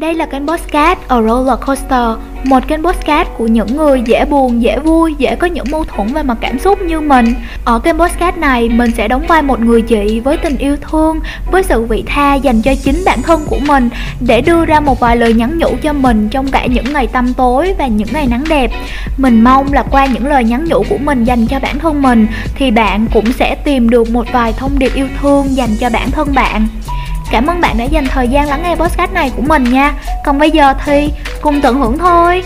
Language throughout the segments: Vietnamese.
Đây là kênh podcast ở Roller Coaster, một kênh podcast của những người dễ buồn, dễ vui, dễ có những mâu thuẫn về mặt cảm xúc như mình. Ở kênh podcast này, mình sẽ đóng vai một người chị với tình yêu thương, với sự vị tha dành cho chính bản thân của mình để đưa ra một vài lời nhắn nhủ cho mình trong cả những ngày tăm tối và những ngày nắng đẹp. Mình mong là qua những lời nhắn nhủ của mình dành cho bản thân mình thì bạn cũng sẽ tìm được một vài thông điệp yêu thương dành cho bản thân bạn. Cảm ơn bạn đã dành thời gian lắng nghe podcast này của mình nha. Còn bây giờ thì cùng tận hưởng thôi.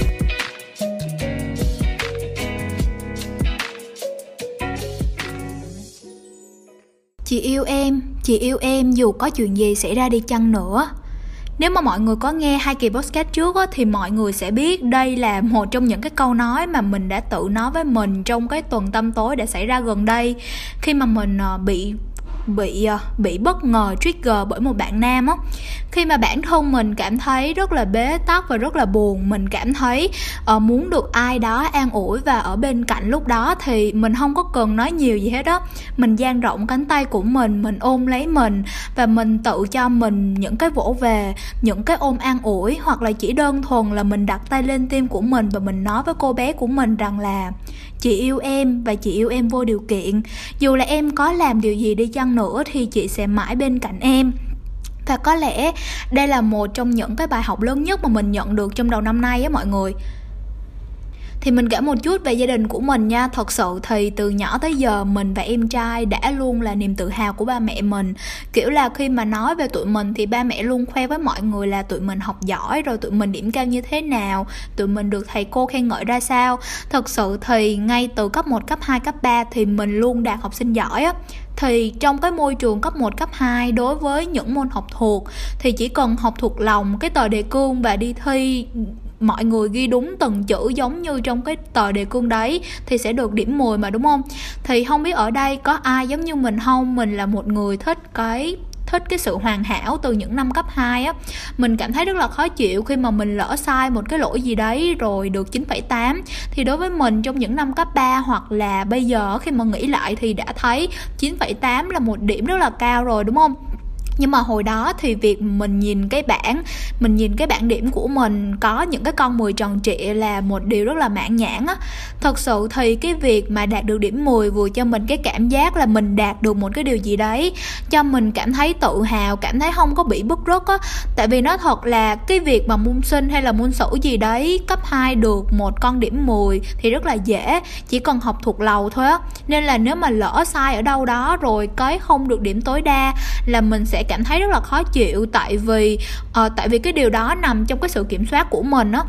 Chị yêu em, chị yêu em dù có chuyện gì xảy ra đi chăng nữa. Nếu mà mọi người có nghe hai kỳ podcast trước á, thì mọi người sẽ biết đây là một trong những cái câu nói mà mình đã tự nói với mình trong cái tuần tâm tối đã xảy ra gần đây. Khi mà mình ờ, bị bị ờ, bị bất ngờ trigger bởi một bạn nam á. Khi mà bản thân mình cảm thấy rất là bế tắc và rất là buồn mình cảm thấy uh, muốn được ai đó an ủi và ở bên cạnh lúc đó thì mình không có cần nói nhiều gì hết đó mình dang rộng cánh tay của mình mình ôm lấy mình và mình tự cho mình những cái vỗ về những cái ôm an ủi hoặc là chỉ đơn thuần là mình đặt tay lên tim của mình và mình nói với cô bé của mình rằng là chị yêu em và chị yêu em vô điều kiện. Dù là em có làm điều gì đi chăng nữa thì chị sẽ mãi bên cạnh em. Và có lẽ đây là một trong những cái bài học lớn nhất mà mình nhận được trong đầu năm nay á mọi người thì mình kể một chút về gia đình của mình nha. Thật sự thì từ nhỏ tới giờ mình và em trai đã luôn là niềm tự hào của ba mẹ mình. Kiểu là khi mà nói về tụi mình thì ba mẹ luôn khoe với mọi người là tụi mình học giỏi rồi tụi mình điểm cao như thế nào tụi mình được thầy cô khen ngợi ra sao. Thật sự thì ngay từ cấp 1, cấp 2, cấp 3 thì mình luôn đạt học sinh giỏi á. Thì trong cái môi trường cấp 1, cấp 2 đối với những môn học thuộc thì chỉ cần học thuộc lòng cái tờ đề cương và đi thi mọi người ghi đúng từng chữ giống như trong cái tờ đề cương đấy thì sẽ được điểm 10 mà đúng không? Thì không biết ở đây có ai giống như mình không? Mình là một người thích cái thích cái sự hoàn hảo từ những năm cấp 2 á. Mình cảm thấy rất là khó chịu khi mà mình lỡ sai một cái lỗi gì đấy rồi được 9,8 thì đối với mình trong những năm cấp 3 hoặc là bây giờ khi mà nghĩ lại thì đã thấy 9,8 là một điểm rất là cao rồi đúng không? Nhưng mà hồi đó thì việc mình nhìn cái bảng, mình nhìn cái bảng điểm của mình có những cái con 10 tròn trịa là một điều rất là mãn nhãn á. Thật sự thì cái việc mà đạt được điểm 10 vừa cho mình cái cảm giác là mình đạt được một cái điều gì đấy, cho mình cảm thấy tự hào, cảm thấy không có bị bức rứt á. Tại vì nó thật là cái việc mà môn sinh hay là môn sử gì đấy, cấp 2 được một con điểm 10 thì rất là dễ, chỉ cần học thuộc lầu thôi á. Nên là nếu mà lỡ sai ở đâu đó rồi cái không được điểm tối đa là mình sẽ cảm thấy rất là khó chịu tại vì uh, tại vì cái điều đó nằm trong cái sự kiểm soát của mình á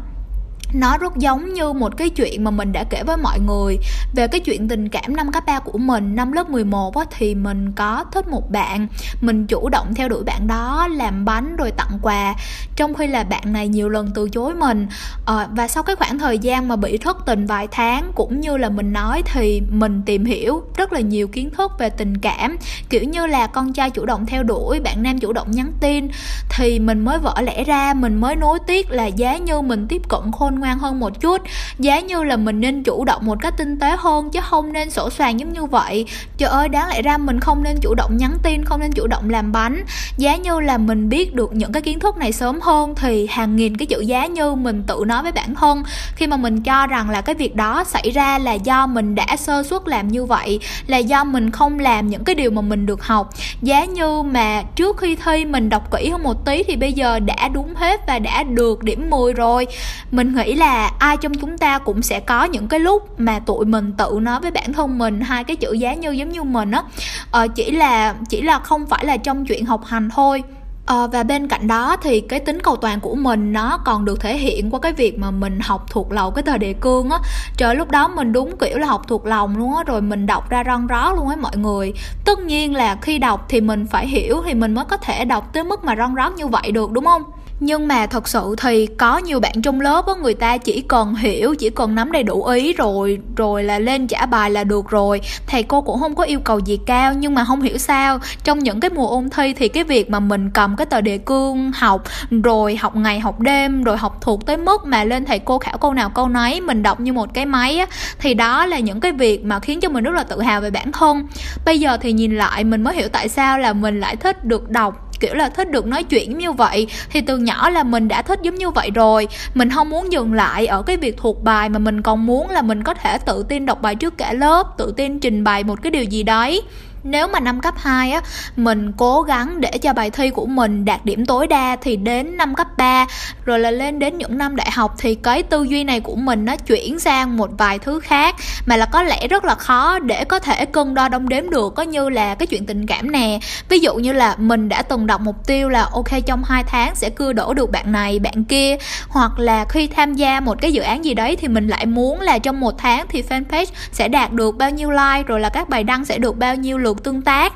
nó rất giống như một cái chuyện mà mình đã kể với mọi người. Về cái chuyện tình cảm năm cấp 3 của mình năm lớp 11 á, thì mình có thích một bạn. Mình chủ động theo đuổi bạn đó làm bánh rồi tặng quà. Trong khi là bạn này nhiều lần từ chối mình. À, và sau cái khoảng thời gian mà bị thất tình vài tháng cũng như là mình nói thì mình tìm hiểu rất là nhiều kiến thức về tình cảm. Kiểu như là con trai chủ động theo đuổi bạn nam chủ động nhắn tin thì mình mới vỡ lẽ ra mình mới nối tiếc là giá như mình tiếp cận khôn ngoan hơn một chút. Giá như là mình nên chủ động một cách tinh tế hơn, chứ không nên sổ soàng giống như vậy. Trời ơi, đáng lẽ ra mình không nên chủ động nhắn tin, không nên chủ động làm bánh. Giá như là mình biết được những cái kiến thức này sớm hơn, thì hàng nghìn cái chữ giá như mình tự nói với bản thân. Khi mà mình cho rằng là cái việc đó xảy ra là do mình đã sơ suất làm như vậy, là do mình không làm những cái điều mà mình được học. Giá như mà trước khi thi mình đọc kỹ hơn một tí thì bây giờ đã đúng hết và đã được điểm 10 rồi. Mình nghĩ là ai trong chúng ta cũng sẽ có những cái lúc mà tụi mình tự nói với bản thân mình hai cái chữ giá như giống như mình á. Ờ, chỉ là chỉ là không phải là trong chuyện học hành thôi. À, và bên cạnh đó thì cái tính cầu toàn của mình nó còn được thể hiện qua cái việc mà mình học thuộc lòng cái tờ đề cương á. Trời lúc đó mình đúng kiểu là học thuộc lòng luôn á rồi mình đọc ra răng ró luôn ấy mọi người. Tất nhiên là khi đọc thì mình phải hiểu thì mình mới có thể đọc tới mức mà răng rót như vậy được đúng không? Nhưng mà thật sự thì có nhiều bạn trong lớp á, người ta chỉ cần hiểu, chỉ cần nắm đầy đủ ý rồi rồi là lên trả bài là được rồi. Thầy cô cũng không có yêu cầu gì cao, nhưng mà không hiểu sao, trong những cái mùa ôn thi thì cái việc mà mình cầm cái tờ đề cương học, rồi học ngày, học đêm, rồi học thuộc tới mức mà lên thầy cô khảo câu nào câu nấy, mình đọc như một cái máy á, thì đó là những cái việc mà khiến cho mình rất là tự hào về bản thân. Bây giờ thì nhìn lại, mình mới hiểu tại sao là mình lại thích được đọc kiểu là thích được nói chuyện như vậy, thì từ nhỏ là mình đã thích giống như vậy rồi. Mình không muốn dừng lại ở cái việc thuộc bài mà mình còn muốn là mình có thể tự tin đọc bài trước cả lớp, tự tin trình bày một cái điều gì đấy nếu mà năm cấp 2 á, mình cố gắng để cho bài thi của mình đạt điểm tối đa thì đến năm cấp 3 rồi là lên đến những năm đại học thì cái tư duy này của mình nó chuyển sang một vài thứ khác. Mà là có lẽ rất là khó để có thể cân đo đong đếm được, có như là cái chuyện tình cảm nè. Ví dụ như là mình đã từng đặt mục tiêu là, ok, trong 2 tháng sẽ cưa đổ được bạn này, bạn kia. Hoặc là khi tham gia một cái dự án gì đấy thì mình lại muốn là trong một tháng thì fanpage sẽ đạt được bao nhiêu like, rồi là các bài đăng sẽ được bao nhiêu lượt được tương tác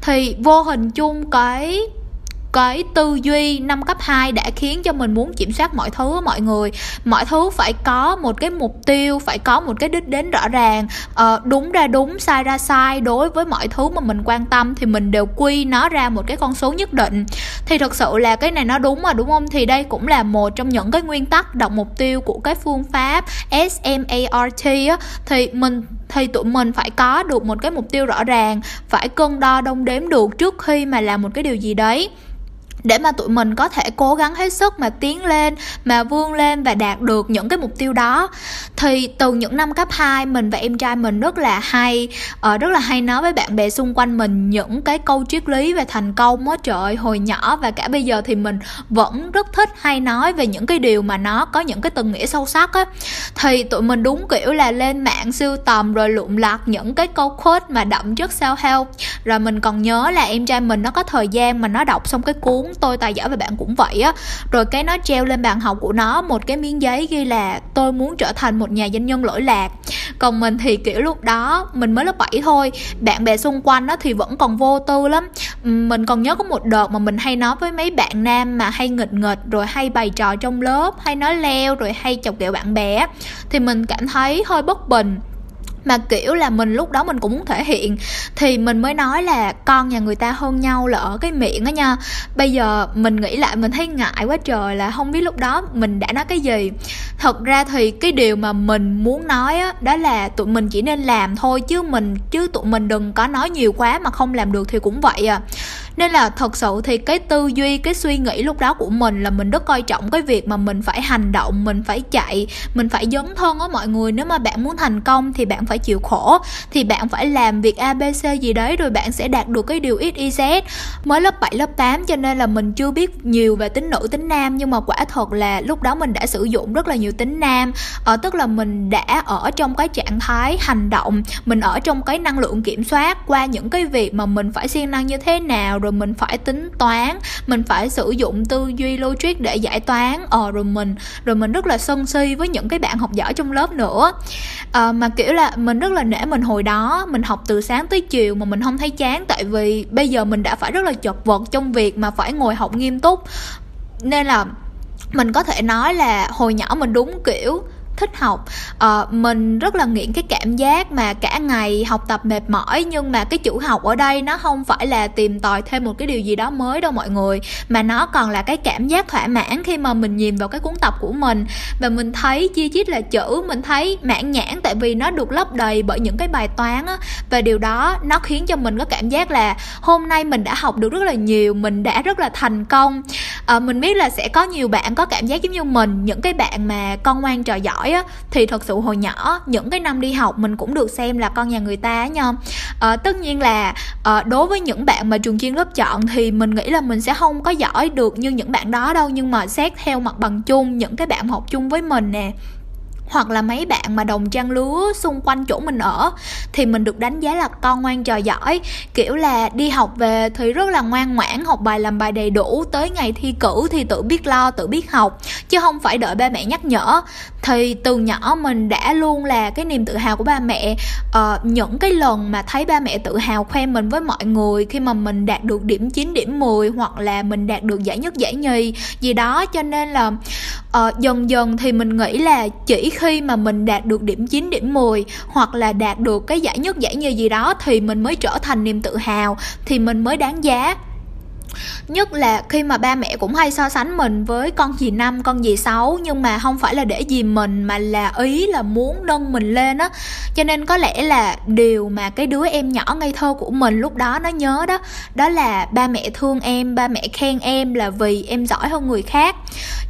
thì vô hình chung cái cái tư duy năm cấp 2 đã khiến cho mình muốn kiểm soát mọi thứ mọi người. Mọi thứ phải có một cái mục tiêu phải có một cái đích đến rõ ràng. Ờ, đúng ra đúng sai ra sai. Đối với mọi thứ mà mình quan tâm thì mình đều quy nó ra một cái con số nhất định. Thì thật sự là cái này nó đúng mà đúng không? Thì đây cũng là một trong những cái nguyên tắc đặt mục tiêu của cái phương pháp SMART á, thì mình thì tụi mình phải có được một cái mục tiêu rõ ràng phải cân đo đong đếm được trước khi mà làm một cái điều gì đấy để mà tụi mình có thể cố gắng hết sức mà tiến lên mà vươn lên và đạt được những cái mục tiêu đó. Thì từ những năm cấp 2 mình và em trai mình rất là hay uh, rất là hay nói với bạn bè xung quanh mình những cái câu triết lý về thành công á. Trời hồi nhỏ và cả bây giờ thì mình vẫn rất thích hay nói về những cái điều mà nó có những cái từng nghĩa sâu sắc á. Thì tụi mình đúng kiểu là lên mạng siêu tầm rồi lụm lặt những cái câu quote mà đậm chất self help rồi mình còn nhớ là em trai mình nó có thời gian mà nó đọc xong cái cuốn tôi, tài giỏi và bạn cũng vậy á. Rồi cái nó treo lên bàn học của nó, một cái miếng giấy ghi là tôi muốn trở thành một nhà doanh nhân lỗi lạc. Còn mình thì, kiểu, lúc đó mình mới lớp 7 thôi, bạn bè xung quanh nó thì vẫn còn vô tư lắm. Mình còn nhớ có một đợt mà mình hay nói với mấy bạn nam mà hay nghịch nghịch, rồi hay bày trò trong lớp, hay nói leo, rồi hay chọc ghẹo bạn bè thì mình cảm thấy hơi bất bình mà, kiểu là, mình lúc đó mình cũng muốn thể hiện. Thì mình mới nói là con nhà người ta hơn nhau là ở cái miệng á nha. Bây giờ mình nghĩ lại, mình thấy ngại quá trời là không biết lúc đó mình đã nói cái gì. Thật ra thì cái điều mà mình muốn nói á, đó là tụi mình chỉ nên làm thôi, chứ mình, chứ tụi mình đừng có nói nhiều quá mà không làm được thì cũng vậy à nên là thật sự thì cái tư duy cái suy nghĩ lúc đó của mình là mình rất coi trọng cái việc mà mình phải hành động mình phải chạy mình phải dấn thân á mọi người. Nếu mà bạn muốn thành công thì bạn phải chịu khổ thì bạn phải làm việc abc gì đấy rồi bạn sẽ đạt được cái điều ít y z. Mới lớp 7, lớp 8 cho nên là mình chưa biết nhiều về tính nữ tính nam. Nhưng mà quả thật là lúc đó mình đã sử dụng rất là nhiều tính nam. Ở tức là mình đã ở trong cái trạng thái hành động mình ở trong cái năng lượng kiểm soát qua những cái việc mà mình phải siêng năng như thế nào rồi rồi mình phải tính toán mình phải sử dụng tư duy logic để giải toán. Ờ rồi mình rồi mình rất là sân si với những cái bạn học giỏi trong lớp nữa. À, mà kiểu là mình rất là nể mình hồi đó mình học từ sáng tới chiều mà mình không thấy chán tại vì bây giờ mình đã phải rất là chật vật trong việc mà phải ngồi học nghiêm túc. Nên là mình có thể nói là hồi nhỏ mình đúng kiểu thích học. À, mình rất là nghiện cái cảm giác mà cả ngày học tập mệt mỏi nhưng mà cái chữ học ở đây nó không phải là tìm tòi thêm một cái điều gì đó mới đâu mọi người mà nó còn là cái cảm giác thỏa mãn khi mà mình nhìn vào cái cuốn tập của mình. Và mình thấy chi chít là chữ mình thấy mãn nhãn tại vì nó được lấp đầy bởi những cái bài toán á. Và điều đó nó khiến cho mình có cảm giác là hôm nay mình đã học được rất là nhiều mình đã rất là thành công. À, mình biết là sẽ có nhiều bạn có cảm giác giống như mình những cái bạn mà con ngoan trò giỏi giỏi á thì thật sự hồi nhỏ những cái năm đi học mình cũng được xem là con nhà người ta nha. À, tất nhiên là à, đối với những bạn mà trường chuyên lớp chọn thì mình nghĩ là mình sẽ không có giỏi được như những bạn đó đâu nhưng mà xét theo mặt bằng chung những cái bạn học chung với mình nè hoặc là mấy bạn mà đồng trang lứa xung quanh chỗ mình ở thì mình được đánh giá là con ngoan trò giỏi. Kiểu là đi học về thì rất là ngoan ngoãn học bài làm bài đầy đủ tới ngày thi cử thì tự biết lo tự biết học chứ không phải đợi ba mẹ nhắc nhở. Thì từ nhỏ mình đã luôn là cái niềm tự hào của ba mẹ. Uh, những cái lần mà thấy ba mẹ tự hào khoe mình với mọi người khi mà mình đạt được điểm 9 điểm 10 hoặc là mình đạt được giải nhất giải nhì gì đó cho nên là uh, dần dần thì mình nghĩ là chỉ khi mà mình đạt được điểm 9 điểm 10 hoặc là đạt được cái giải nhất, giải nhì gì đó thì mình mới trở thành niềm tự hào, thì mình mới đáng giá nhất là khi mà ba mẹ cũng hay so sánh mình với con dì năm, con dì sáu, nhưng mà không phải là để dì mình, mà là ý là muốn nâng mình lên á. Cho nên có lẽ là điều mà cái đứa em nhỏ ngây thơ của mình lúc đó nó nhớ đó đó là ba mẹ thương em, ba mẹ khen em là vì em giỏi hơn người khác.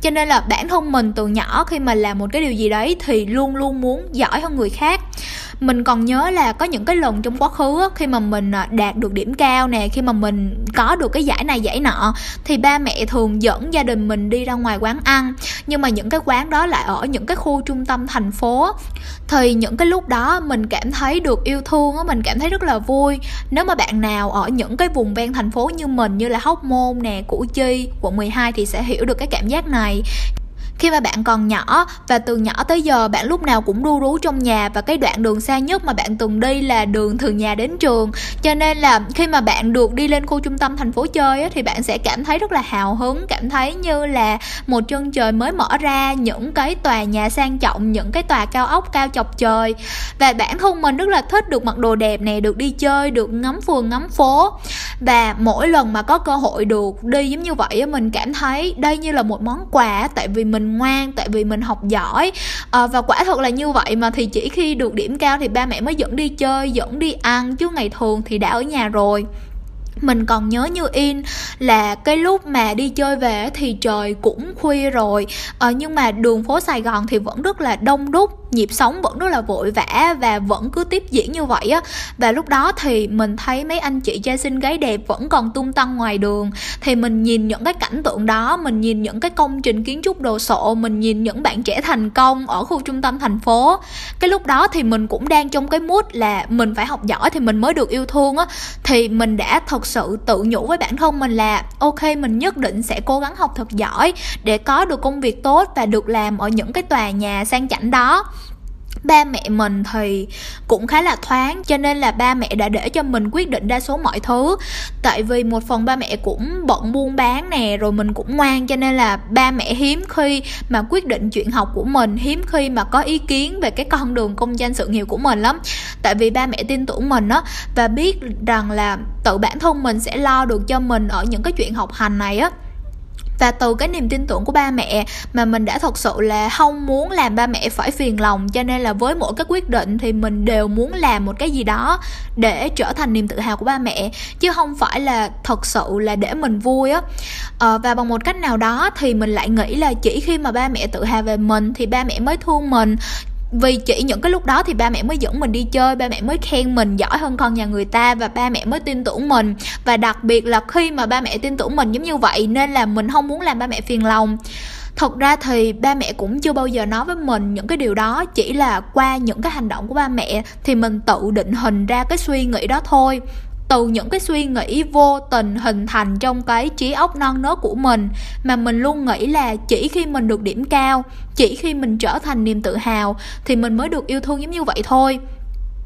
Cho nên là bản thân mình từ nhỏ khi mà làm một cái điều gì đấy thì luôn luôn muốn giỏi hơn người khác mình còn nhớ là có những cái lần trong quá khứ khi mà mình à, đạt được điểm cao nè khi mà mình có được cái giải này giải nọ thì ba mẹ thường dẫn gia đình mình đi ra ngoài quán ăn. Nhưng mà những cái quán đó lại ở những cái khu trung tâm thành phố. Thì những cái lúc đó mình cảm thấy được yêu thương á mình cảm thấy rất là vui. Nếu mà bạn nào ở những cái vùng ven thành phố như mình như là Hóc Môn nè, Củ Chi, quận 12 thì sẽ hiểu được cái cảm giác này khi mà bạn còn nhỏ và từ nhỏ tới giờ bạn lúc nào cũng ru rú trong nhà và cái đoạn đường xa nhất mà bạn từng đi là đường từ nhà đến trường. Cho nên là khi mà bạn được đi lên khu trung tâm thành phố chơi á, thì bạn sẽ cảm thấy rất là hào hứng cảm thấy như là một chân trời mới mở ra những cái tòa nhà sang trọng những cái tòa cao ốc cao chọc trời. Và bản thân mình rất là thích được mặc đồ đẹp này được đi chơi được ngắm phường ngắm phố. Và mỗi lần mà có cơ hội được đi giống như vậy mình cảm thấy đây như là một món quà tại vì mình ngoan tại vì mình học giỏi. À, và quả thật là như vậy mà thì chỉ khi được điểm cao thì ba mẹ mới dẫn đi chơi dẫn đi ăn chứ ngày thường thì đã ở nhà rồi. Mình còn nhớ như in là cái lúc mà đi chơi về thì trời cũng khuya rồi. Ờ, nhưng mà đường phố sài gòn thì vẫn rất là đông đúc nhịp sống vẫn rất là vội vã và vẫn cứ tiếp diễn như vậy á. Và lúc đó thì mình thấy mấy anh chị trai xinh gái đẹp vẫn còn tung tăng ngoài đường. Thì mình nhìn những cái cảnh tượng đó, mình nhìn những cái công trình kiến trúc đồ sộ, mình nhìn những bạn trẻ thành công ở khu trung tâm thành phố. Cái lúc đó thì mình cũng đang trong cái mút là mình phải học giỏi thì mình mới được yêu thương á. Thì mình đã thật sự tự nhủ với bản thân mình là, ok, mình nhất định sẽ cố gắng học thật giỏi để có được công việc tốt và được làm ở những cái tòa nhà sang chảnh đó ba mẹ mình thì cũng khá là thoáng, cho nên là ba mẹ đã để cho mình quyết định đa số mọi thứ. Tại vì một phần ba mẹ cũng bận buôn bán nè, rồi mình cũng ngoan, cho nên là ba mẹ hiếm khi mà quyết định chuyện học của mình, hiếm khi mà có ý kiến về cái con đường công danh sự nghiệp của mình lắm. Tại vì ba mẹ tin tưởng mình á, và biết rằng là tự bản thân mình sẽ lo được cho mình ở những cái chuyện học hành này á và từ cái niềm tin tưởng của ba mẹ mà mình đã thật sự là không muốn làm ba mẹ phải phiền lòng cho nên là với mỗi cái quyết định thì mình đều muốn làm một cái gì đó để trở thành niềm tự hào của ba mẹ chứ không phải là thật sự là để mình vui á. Ờ, và bằng một cách nào đó thì mình lại nghĩ là chỉ khi mà ba mẹ tự hào về mình thì ba mẹ mới thương mình vì chỉ những cái lúc đó thì ba mẹ mới dẫn mình đi chơi, ba mẹ mới khen mình, giỏi hơn con nhà người ta và ba mẹ mới tin tưởng mình. Và đặc biệt là khi mà ba mẹ tin tưởng mình giống như vậy nên là mình không muốn làm ba mẹ phiền lòng. Thật ra thì ba mẹ cũng chưa bao giờ nói với mình những cái điều đó, chỉ là qua những cái hành động của ba mẹ thì mình tự định hình ra cái suy nghĩ đó thôi từ những cái suy nghĩ vô tình hình thành trong cái trí óc non nớt của mình, mà mình luôn nghĩ là chỉ khi mình được điểm cao, chỉ khi mình trở thành niềm tự hào, thì mình mới được yêu thương giống như vậy thôi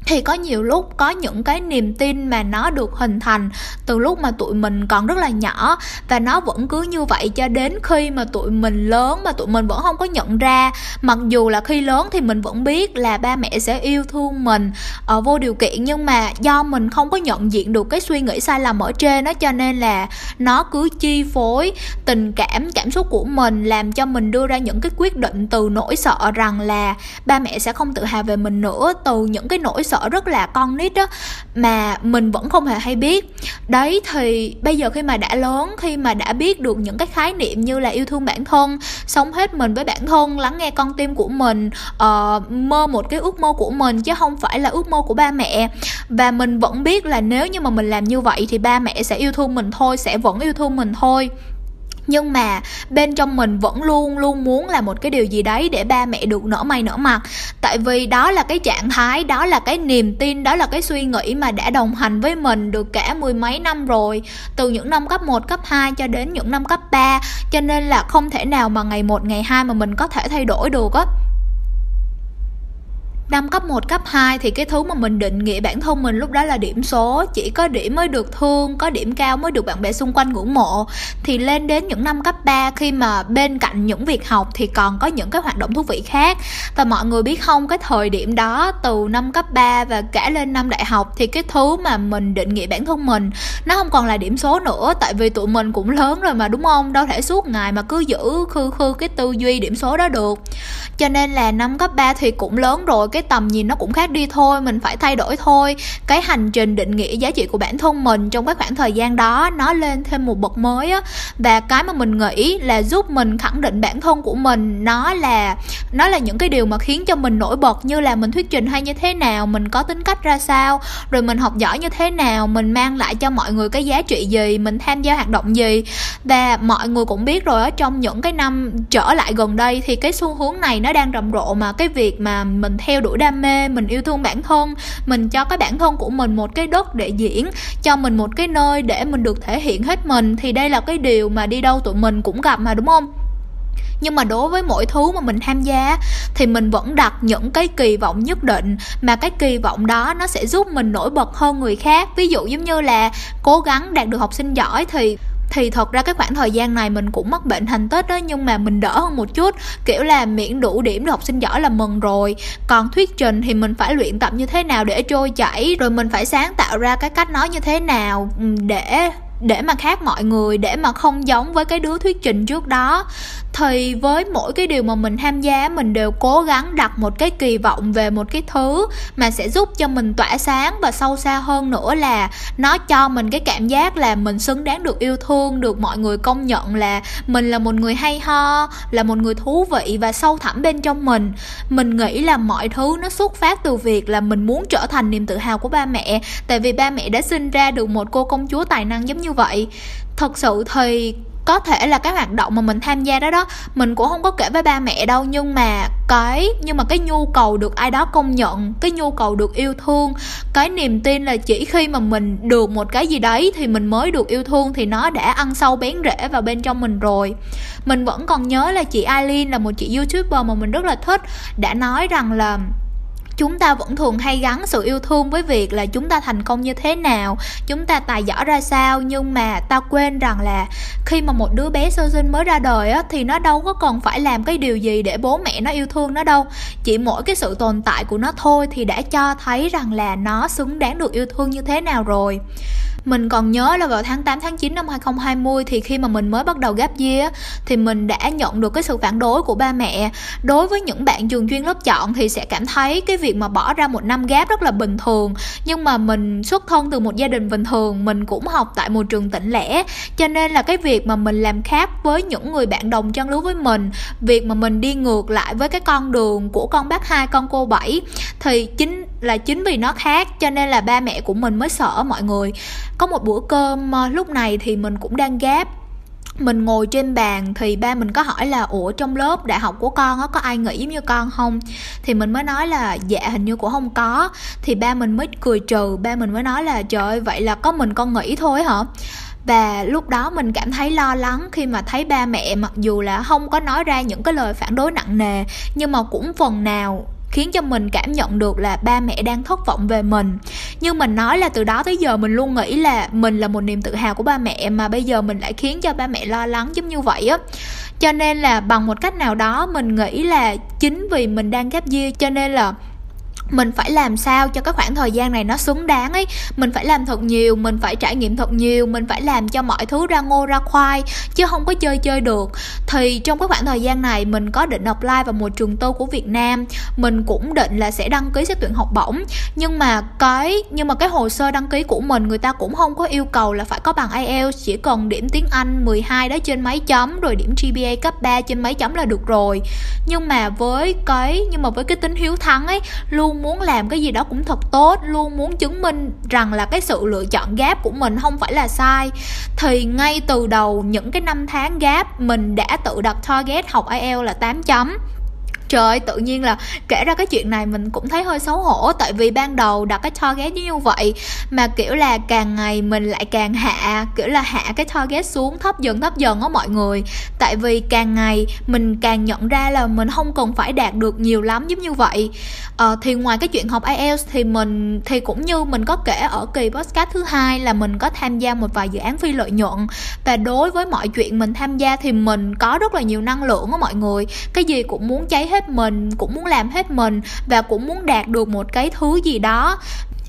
thì có nhiều lúc có những cái niềm tin mà nó được hình thành từ lúc mà tụi mình còn rất là nhỏ. Và nó vẫn cứ như vậy cho đến khi mà tụi mình lớn mà tụi mình vẫn không có nhận ra. Mặc dù là khi lớn thì mình vẫn biết là ba mẹ sẽ yêu thương mình ở vô điều kiện. Nhưng mà do mình không có nhận diện được cái suy nghĩ sai lầm ở trên đó cho nên là nó cứ chi phối tình cảm cảm xúc của mình, làm cho mình đưa ra những cái quyết định từ nỗi sợ rằng là ba mẹ sẽ không tự hào về mình nữa. Từ những cái nỗi sợ rất là con nít đó mà mình vẫn không hề hay biết. Đấy thì bây giờ khi mà đã lớn khi mà đã biết được những cái khái niệm như là yêu thương bản thân sống hết mình với bản thân lắng nghe con tim của mình uh, mơ một cái ước mơ của mình chứ không phải là ước mơ của ba mẹ. Và mình vẫn biết là nếu như mà mình làm như vậy thì ba mẹ sẽ yêu thương mình thôi sẽ vẫn yêu thương mình thôi nhưng mà bên trong mình vẫn luôn luôn muốn là một cái điều gì đấy để ba mẹ được nở mày nở mặt. Tại vì đó là cái trạng thái đó là cái niềm tin đó là cái suy nghĩ mà đã đồng hành với mình được cả mười mấy năm rồi. Từ những năm cấp 1, cấp 2 cho đến những năm cấp 3 cho nên là không thể nào mà ngày một ngày hai mà mình có thể thay đổi được á năm cấp 1, cấp 2 thì cái thứ mà mình định nghĩa bản thân mình lúc đó là điểm số. Chỉ có điểm mới được thương có điểm cao mới được bạn bè xung quanh ngưỡng mộ. Thì lên đến những năm cấp 3 khi mà bên cạnh những việc học thì còn có những cái hoạt động thú vị khác. Và mọi người biết không cái thời điểm đó từ năm cấp 3 và cả lên năm đại học thì cái thứ mà mình định nghĩa bản thân mình nó không còn là điểm số nữa. Tại vì tụi mình cũng lớn rồi mà đúng không? Đâu thể suốt ngày mà cứ giữ khư khư cái tư duy điểm số đó được. Cho nên là năm cấp 3 thì cũng lớn rồi cái tầm nhìn nó cũng khác đi thôi, mình phải thay đổi thôi. Cái hành trình định nghĩa giá trị của bản thân mình trong cái khoảng thời gian đó, nó lên thêm một bậc mới á. Và cái mà mình nghĩ là giúp mình khẳng định bản thân của mình, nó là nó là những cái điều mà khiến cho mình nổi bật như là mình thuyết trình hay như thế nào, mình có tính cách ra sao, rồi mình học giỏi như thế nào, mình mang lại cho mọi người cái giá trị gì, mình tham gia hoạt động gì. Và mọi người cũng biết rồi ở trong những cái năm trở lại gần đây thì cái xu hướng này nó đang rầm rộ mà cái việc mà mình theo đuổi đam mê, mình yêu thương bản thân, mình cho cái bản thân của mình một cái đất để diễn, cho mình một cái nơi để mình được thể hiện hết mình, thì đây là cái điều mà đi đâu tụi mình cũng gặp mà, đúng không? Nhưng mà đối với mỗi thứ mà mình tham gia, thì mình vẫn đặt những cái kỳ vọng nhất định, mà cái kỳ vọng đó nó sẽ giúp mình nổi bật hơn người khác. Ví dụ giống như là cố gắng đạt được học sinh giỏi thì thì thật ra cái khoảng thời gian này mình cũng mắc bệnh thành tích đó, nhưng mà mình đỡ hơn một chút. Kiểu là miễn đủ điểm được học sinh giỏi là mừng rồi. Còn thuyết trình thì mình phải luyện tập như thế nào để trôi chảy, rồi mình phải sáng tạo ra cái cách nói như thế nào ừ, để để mà khác mọi người, để mà không giống với cái đứa thuyết trình trước đó. Thì với mỗi cái điều mà mình tham gia, mình đều cố gắng đặt một cái kỳ vọng về một cái thứ mà sẽ giúp cho mình tỏa sáng và sâu xa hơn nữa là nó cho mình cái cảm giác là mình xứng đáng được yêu thương, được mọi người công nhận là mình là một người hay ho, là một người thú vị và sâu thẳm bên trong mình. Mình nghĩ là mọi thứ nó xuất phát từ việc là mình muốn trở thành niềm tự hào của ba mẹ. Tại vì ba mẹ đã sinh ra được một cô công chúa tài năng giống như vậy. Thật sự thì có thể là cái hoạt động mà mình tham gia đó đó, mình cũng không có kể với ba mẹ đâu, nhưng mà cái, nhưng mà cái nhu cầu được ai đó công nhận, cái nhu cầu được yêu thương, cái niềm tin là chỉ khi mà mình được một cái gì đấy thì mình mới được yêu thương thì nó đã ăn sâu bén rễ vào bên trong mình rồi. Mình vẫn còn nhớ là chị Eileen là một chị youtuber mà mình rất là thích, đã nói rằng là chúng ta vẫn thường hay gắn sự yêu thương với việc là chúng ta thành công như thế nào, chúng ta tài giỏi ra sao. Nhưng mà ta quên rằng là khi mà một đứa bé sơ sinh mới ra đời á, thì nó đâu có cần phải làm cái điều gì để bố mẹ nó yêu thương nó đâu. Chỉ mỗi cái sự tồn tại của nó thôi thì đã cho thấy rằng là nó xứng đáng được yêu thương như thế nào rồi. Mình còn nhớ là vào tháng 8 tháng 9 năm 2020 thì khi mà mình mới bắt đầu gap year thì mình đã nhận được cái sự phản đối của ba mẹ. Đối với những bạn trường chuyên lớp chọn thì sẽ cảm thấy cái việc mà bỏ ra một năm gap rất là bình thường. Nhưng mà mình xuất thân từ một gia đình bình thường, mình cũng học tại một trường tỉnh lẻ, cho nên là cái việc mà mình làm khác với những người bạn đồng trang lứa với mình, việc mà mình đi ngược lại với cái con đường của con bác hai, con cô bảy thì chính là chính vì nó khác cho nên là ba mẹ của mình mới sợ mọi người. Có một bữa cơm ờ, lúc này thì mình cũng đang gap mình ngồi trên bàn thì ba mình có hỏi là, ủa, trong lớp đại học của con á, có ai nghĩ giống như con không? Thì mình mới nói là dạ hình như cũng không có. Thì ba mình mới cười trừ, ba mình mới nói là, trời ơi, vậy là có mình con nghĩ thôi hả? Và lúc đó mình cảm thấy lo lắng khi mà thấy ba mẹ mặc dù là không có nói ra những cái lời phản đối nặng nề, nhưng mà cũng phần nào khiến cho mình cảm nhận được là ba mẹ đang thất vọng về mình. Nhưng mình nói là từ đó tới giờ mình luôn nghĩ là mình là một niềm tự hào của ba mẹ mà bây giờ mình lại khiến cho ba mẹ lo lắng giống như vậy á. Cho nên là bằng một cách nào đó mình nghĩ là chính vì mình đang gap year cho nên là mình phải làm sao cho cái khoảng thời gian này nó xứng đáng ấy? Mình phải làm thật nhiều, mình phải trải nghiệm thật nhiều, mình phải làm cho mọi thứ ra ngô, ra khoai, chứ không có chơi chơi được. Thì trong cái khoảng thời gian này, mình có định apply vào một trường tư của Việt Nam. Mình cũng định là sẽ đăng ký xét tuyển học bổng. Nhưng mà cái, nhưng mà cái hồ sơ đăng ký của mình, người ta cũng không có yêu cầu là phải có bằng IELTS, chỉ cần điểm tiếng Anh 12 đó trên mấy chấm, rồi điểm GPA cấp 3 trên mấy chấm là được rồi. Nhưng mà với cái, nhưng mà với cái tính hiếu thắng ấy, luôn muốn làm cái gì đó cũng thật tốt, luôn muốn chứng minh rằng là cái sự lựa chọn gap của mình không phải là sai. Thì ngay từ đầu, những cái năm tháng gap mình đã tự đặt target học IELTS là 8 chấm trời tự nhiên là kể ra cái chuyện này mình cũng thấy hơi xấu hổ tại vì ban đầu đặt cái target như vậy mà kiểu là càng ngày mình lại càng hạ kiểu là hạ cái target xuống thấp dần thấp dần á mọi người. Tại vì càng ngày mình càng nhận ra là mình không cần phải đạt được nhiều lắm giống như vậy. Ờ, thì ngoài cái chuyện học IELTS thì mình thì cũng như mình có kể ở kỳ podcast thứ hai là mình có tham gia một vài dự án phi lợi nhuận. Và đối với mọi chuyện mình tham gia thì mình có rất là nhiều năng lượng á mọi người. Cái gì cũng muốn cháy hết mình, cũng muốn làm hết mình và cũng muốn đạt được một cái thứ gì đó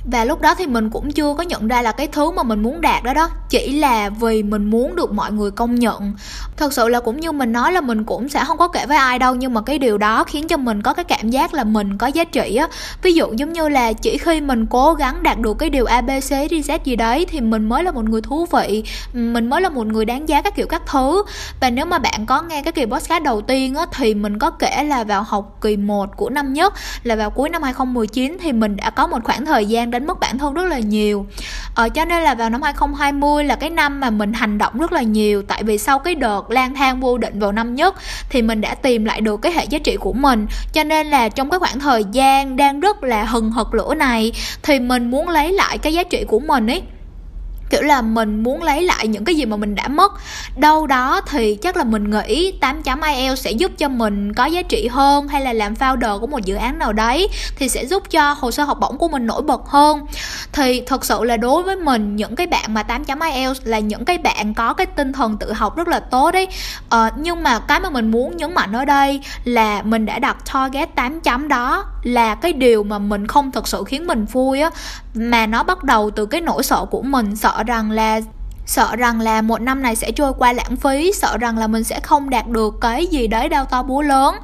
và lúc đó thì mình cũng chưa có nhận ra là cái thứ mà mình muốn đạt đó đó, chỉ là vì mình muốn được mọi người công nhận. Thật sự là cũng như mình nói là mình cũng sẽ không có kể với ai đâu, nhưng mà cái điều đó khiến cho mình có cái cảm giác là mình có giá trị á. Ví dụ giống như là chỉ khi mình cố gắng đạt được cái điều abc z gì đấy thì mình mới là một người thú vị, mình mới là một người đáng giá các kiểu các thứ. Và nếu mà bạn có nghe cái kỳ podcast đầu tiên á thì mình có kể là vào học kỳ 1 của năm nhất, là vào cuối năm 2019 thì mình đã có một khoảng thời gian đánh mất bản thân rất là nhiều. Ờ, cho nên là vào năm 2020 là cái năm mà mình hành động rất là nhiều. Tại vì sau cái đợt lang thang vô định vào năm nhất thì mình đã tìm lại được cái hệ giá trị của mình. Cho nên là trong cái khoảng thời gian đang rất là hừng hực lửa này thì mình muốn lấy lại cái giá trị của mình ấy kiểu là mình muốn lấy lại những cái gì mà mình đã mất. Đâu đó thì chắc là mình nghĩ 8 chấm IELTS sẽ giúp cho mình có giá trị hơn hay là làm founder của một dự án nào đấy thì sẽ giúp cho hồ sơ học bổng của mình nổi bật hơn. Thì thật sự là đối với mình những cái bạn mà 8 chấm IELTS là những cái bạn có cái tinh thần tự học rất là tốt đấy ờ, nhưng mà cái mà mình muốn nhấn mạnh ở đây là mình đã đặt target 8 chấm đó là cái điều mà mình không thật sự khiến mình vui á. Mà nó bắt đầu từ cái nỗi sợ của mình sợ rằng là, sợ rằng là một năm này sẽ trôi qua lãng phí, sợ rằng là mình sẽ không đạt được cái gì đấy đau to búa lớn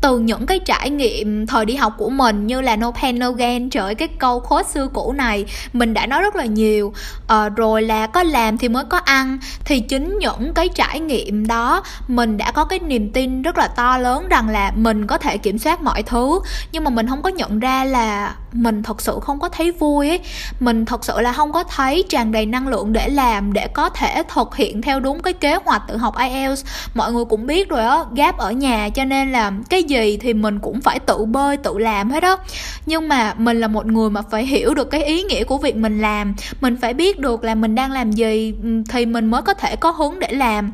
từ những cái trải nghiệm thời đi học của mình như là no pain no gain trời cái câu quote xưa cũ này mình đã nói rất là nhiều. À, rồi là có làm thì mới có ăn. Thì chính những cái trải nghiệm đó mình đã có cái niềm tin rất là to lớn rằng là mình có thể kiểm soát mọi thứ. Nhưng mà mình không có nhận ra là mình thật sự không có thấy vui ấy. Mình thật sự là không có thấy tràn đầy năng lượng để làm để có thể thực hiện theo đúng cái kế hoạch tự học IELTS mọi người cũng biết rồi á gap ở nhà cho nên là cái gì thì mình cũng phải tự bơi, tự làm hết đó nhưng mà mình là một người mà phải hiểu được cái ý nghĩa của việc mình làm. Mình phải biết được là mình đang làm gì ừ, thì mình mới có thể có hướng để làm.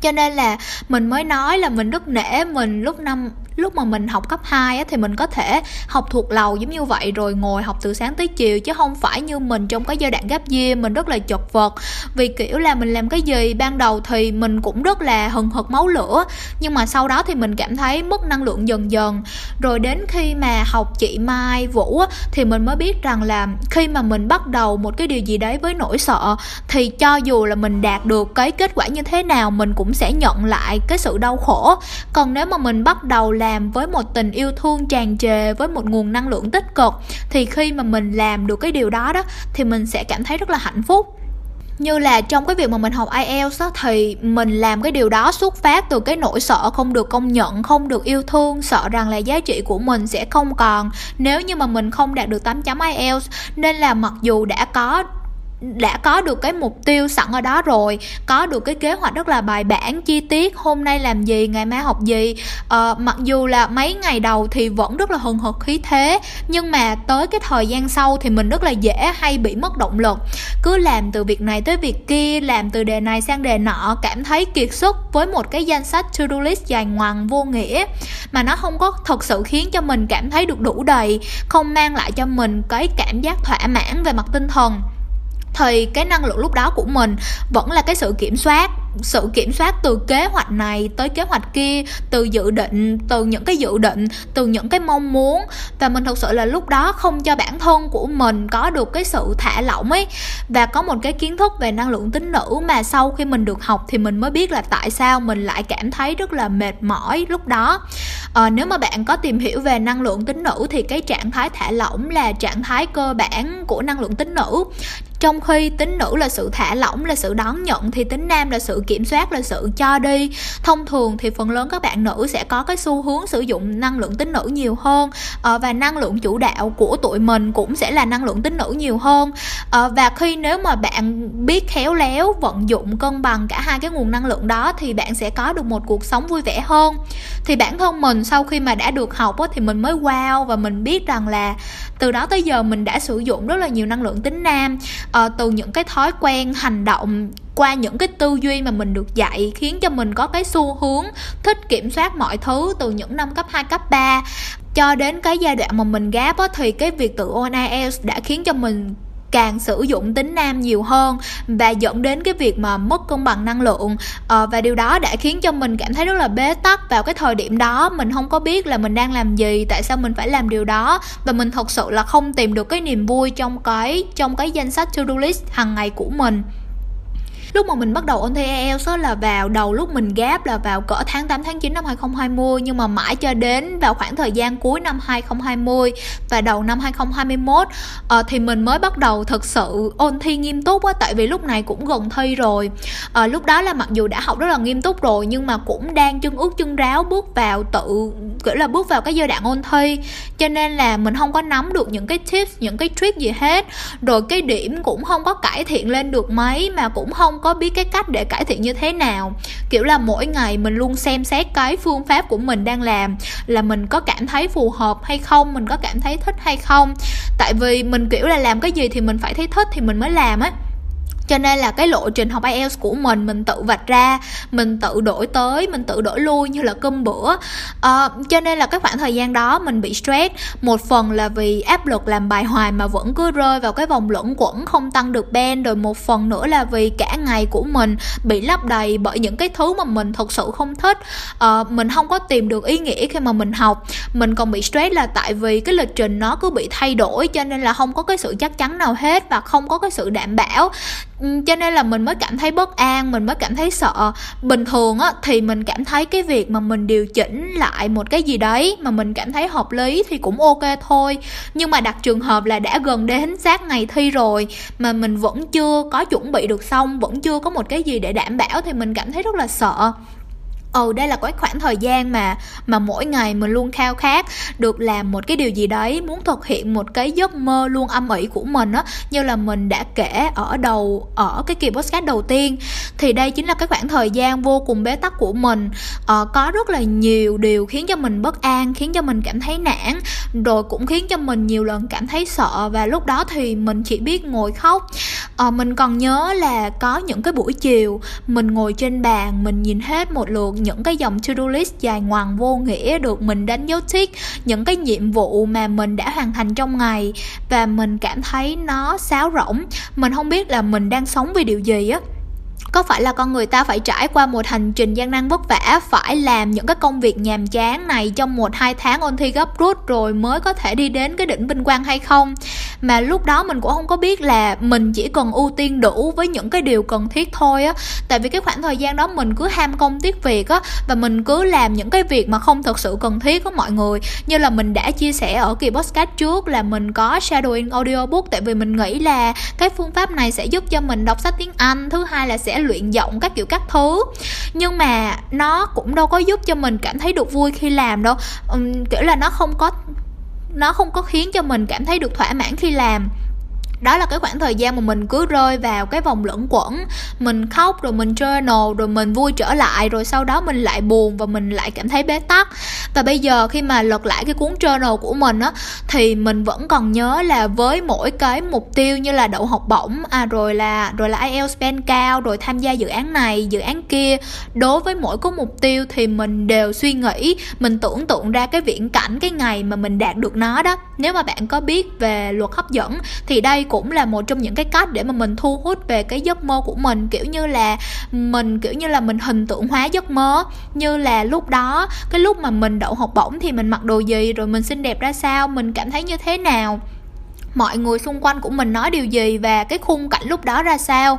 Cho nên là mình mới nói là mình rất nể mình lúc năm lúc mà mình học cấp 2 á, thì mình có thể học thuộc lầu giống như vậy rồi ngồi học từ sáng tới chiều chứ không phải như mình trong cái giai đoạn gap year mình rất là chật vật. Vì kiểu là mình làm cái gì ban đầu thì mình cũng rất là hừng hực máu lửa nhưng mà sau đó thì mình cảm thấy mất năng lượng dần dần. Rồi đến khi mà học chị Mai Vũ á, thì mình mới biết rằng là khi mà mình bắt đầu một cái điều gì đấy với nỗi sợ thì cho dù là mình đạt được cái kết quả như thế nào mình cũng sẽ nhận lại cái sự đau khổ. Còn nếu mà mình bắt đầu là làm với một tình yêu thương tràn trề với một nguồn năng lượng tích cực thì khi mà mình làm được cái điều đó đó thì mình sẽ cảm thấy rất là hạnh phúc. Như là trong cái việc mà mình học IELTS đó, thì mình làm cái điều đó xuất phát từ cái nỗi sợ không được công nhận, không được yêu thương, sợ rằng là giá trị của mình sẽ không còn. Nếu như mà mình không đạt được 8 chấm IELTS nên là mặc dù đã có đã có được cái mục tiêu sẵn ở đó rồi có được cái kế hoạch rất là bài bản chi tiết hôm nay làm gì ngày mai học gì. Ờ, mặc dù là mấy ngày đầu thì vẫn rất là hừng hực khí thế nhưng mà tới cái thời gian sau thì mình rất là dễ hay bị mất động lực. Cứ làm từ việc này tới việc kia làm từ đề này sang đề nọ cảm thấy kiệt sức với một cái danh sách to do list dài ngoằng vô nghĩa mà nó không có thật sự khiến cho mình cảm thấy được đủ đầy không mang lại cho mình cái cảm giác thỏa mãn về mặt tinh thần thì cái năng lượng lúc đó của mình vẫn là cái sự kiểm soát sự kiểm soát từ kế hoạch này tới kế hoạch kia từ dự định từ những cái dự định từ những cái mong muốn. Và mình thực sự là lúc đó không cho bản thân của mình có được cái sự thả lỏng ấy. Và có một cái kiến thức về năng lượng tính nữ mà sau khi mình được học thì mình mới biết là tại sao mình lại cảm thấy rất là mệt mỏi lúc đó. À, nếu mà bạn có tìm hiểu về năng lượng tính nữ thì cái trạng thái thả lỏng là trạng thái cơ bản của năng lượng tính nữ trong khi tính nữ là sự thả lỏng, là sự đón nhận, thì tính nam là sự kiểm soát, là sự cho đi. Thông thường thì phần lớn các bạn nữ sẽ có cái xu hướng sử dụng năng lượng tính nữ nhiều hơn ờ, và năng lượng chủ đạo của tụi mình cũng sẽ là năng lượng tính nữ nhiều hơn. Ờ, và khi nếu mà bạn biết khéo léo, vận dụng, cân bằng cả hai cái nguồn năng lượng đó, thì bạn sẽ có được một cuộc sống vui vẻ hơn. Thì bản thân mình sau khi mà đã được học thì mình mới wow và mình biết rằng là từ đó tới giờ mình đã sử dụng rất là nhiều năng lượng tính nam. Ờ, uh, từ những cái thói quen hành động qua những cái tư duy mà mình được dạy khiến cho mình có cái xu hướng thích kiểm soát mọi thứ từ những năm cấp 2, cấp 3 cho đến cái giai đoạn mà mình gáp á, thì cái việc tự ôn IELTS đã khiến cho mình càng sử dụng tính nam nhiều hơn và dẫn đến cái việc mà mất cân bằng năng lượng. À, và điều đó đã khiến cho mình cảm thấy rất là bế tắc vào cái thời điểm đó. Mình không có biết là mình đang làm gì tại sao mình phải làm điều đó. Và mình thật sự là không tìm được cái niềm vui trong cái trong cái danh sách to do list hàng ngày của mình lúc mà mình bắt đầu ôn thi IELTS là vào đầu lúc mình gap là vào cỡ tháng 8 tháng 9 năm 2020 nhưng mà mãi cho đến vào khoảng thời gian cuối năm 2020 và đầu năm 2021 uh, ờ, thì mình mới bắt đầu thực sự ôn thi nghiêm túc á tại vì lúc này cũng gần thi rồi. Uh, lúc đó là mặc dù đã học rất là nghiêm túc rồi nhưng mà cũng đang chân ướt chân ráo bước vào tự kiểu là bước vào cái giai đoạn ôn thi. Cho nên là mình không có nắm được những cái tips những cái trick gì hết. Rồi cái điểm cũng không có cải thiện lên được mấy mà cũng không có có biết cái cách để cải thiện như thế nào. Kiểu là mỗi ngày mình luôn xem xét cái phương pháp của mình đang làm, là mình có cảm thấy phù hợp hay không, mình có cảm thấy thích hay không. Tại vì mình kiểu là làm cái gì thì mình phải thấy thích thì mình mới làm á cho nên là cái lộ trình học IELTS của mình mình tự vạch ra mình tự đổi tới mình tự đổi lui như là cơm bữa. À, cho nên là cái khoảng thời gian đó mình bị stress. Một phần là vì áp lực làm bài hoài mà vẫn cứ rơi vào cái vòng luẩn quẩn không tăng được ben rồi một phần nữa là vì cả ngày của mình bị lấp đầy bởi những cái thứ mà mình thật sự không thích. À, mình không có tìm được ý nghĩa khi mà mình học. Mình còn bị stress là tại vì cái lịch trình nó cứ bị thay đổi cho nên là không có cái sự chắc chắn nào hết và không có cái sự đảm bảo. Ừ, cho nên là mình mới cảm thấy bất an, mình mới cảm thấy sợ. Bình thường á, thì mình cảm thấy cái việc mà mình điều chỉnh lại một cái gì đấy mà mình cảm thấy hợp lý thì cũng ok thôi. Nhưng mà đặt trường hợp là đã gần đến sát ngày thi rồi, mà mình vẫn chưa có chuẩn bị được xong, vẫn chưa có một cái gì để đảm bảo thì mình cảm thấy rất là sợ ừ đây là cái khoảng thời gian mà mà mỗi ngày mình luôn khao khát được làm một cái điều gì đấy muốn thực hiện một cái giấc mơ luôn âm ỉ của mình á như là mình đã kể ở đầu ở cái kỳ podcast đầu tiên. Thì đây chính là cái khoảng thời gian vô cùng bế tắc của mình. Ờ, có rất là nhiều điều khiến cho mình bất an khiến cho mình cảm thấy nản rồi cũng khiến cho mình nhiều lần cảm thấy sợ và lúc đó thì mình chỉ biết ngồi khóc. Ờ, mình còn nhớ là có những cái buổi chiều mình ngồi trên bàn mình nhìn hết một lượt những cái dòng to-do list dài ngoằng vô nghĩa được mình đánh dấu tick những cái nhiệm vụ mà mình đã hoàn thành trong ngày. Và mình cảm thấy nó sáo rỗng. Mình không biết là mình đang sống vì điều gì á có phải là con người ta phải trải qua một hành trình gian nan vất vả, phải làm những cái công việc nhàm chán này trong một, hai tháng ôn thi gấp rút rồi mới có thể đi đến cái đỉnh vinh quang hay không? Mà lúc đó mình cũng không có biết là mình chỉ cần ưu tiên đủ với những cái điều cần thiết thôi á. Tại vì cái khoảng thời gian đó mình cứ ham công tiếc việc á, và mình cứ làm những cái việc mà không thật sự cần thiết á mọi người. Như là mình đã chia sẻ ở kỳ podcast trước là mình có shadowing audiobook, tại vì mình nghĩ là cái phương pháp này sẽ giúp cho mình đọc sách tiếng anh. Thứ hai là sẽ luyện giọng các kiểu các thứ. Nhưng mà nó cũng đâu có giúp cho mình cảm thấy được vui khi làm đâu. Uhm, kiểu là nó không có nó không có khiến cho mình cảm thấy được thỏa mãn khi làm đó là cái khoảng thời gian mà mình cứ rơi vào cái vòng luẩn quẩn. Mình khóc, rồi mình journal, rồi mình vui trở lại, rồi sau đó mình lại buồn và mình lại cảm thấy bế tắc. Và bây giờ khi mà lật lại cái cuốn journal của mình á, thì mình vẫn còn nhớ là với mỗi cái mục tiêu như là đậu học bổng à rồi là rồi là IELTS band cao, rồi tham gia dự án này, dự án kia, đối với mỗi cái mục tiêu thì mình đều suy nghĩ, mình tưởng tượng ra cái viễn cảnh, cái ngày mà mình đạt được nó đó. Nếu mà bạn có biết về luật hấp dẫn thì đây cũng là một trong những cái cách để mà mình thu hút về cái giấc mơ của mình, kiểu như là mình, kiểu như là mình hình tượng hóa giấc mơ. Như là lúc đó, cái lúc mà mình đậu học bổng thì mình mặc đồ gì, rồi mình xinh đẹp ra sao, mình cảm thấy như thế nào? Mọi người xung quanh của mình nói điều gì và cái khung cảnh lúc đó ra sao?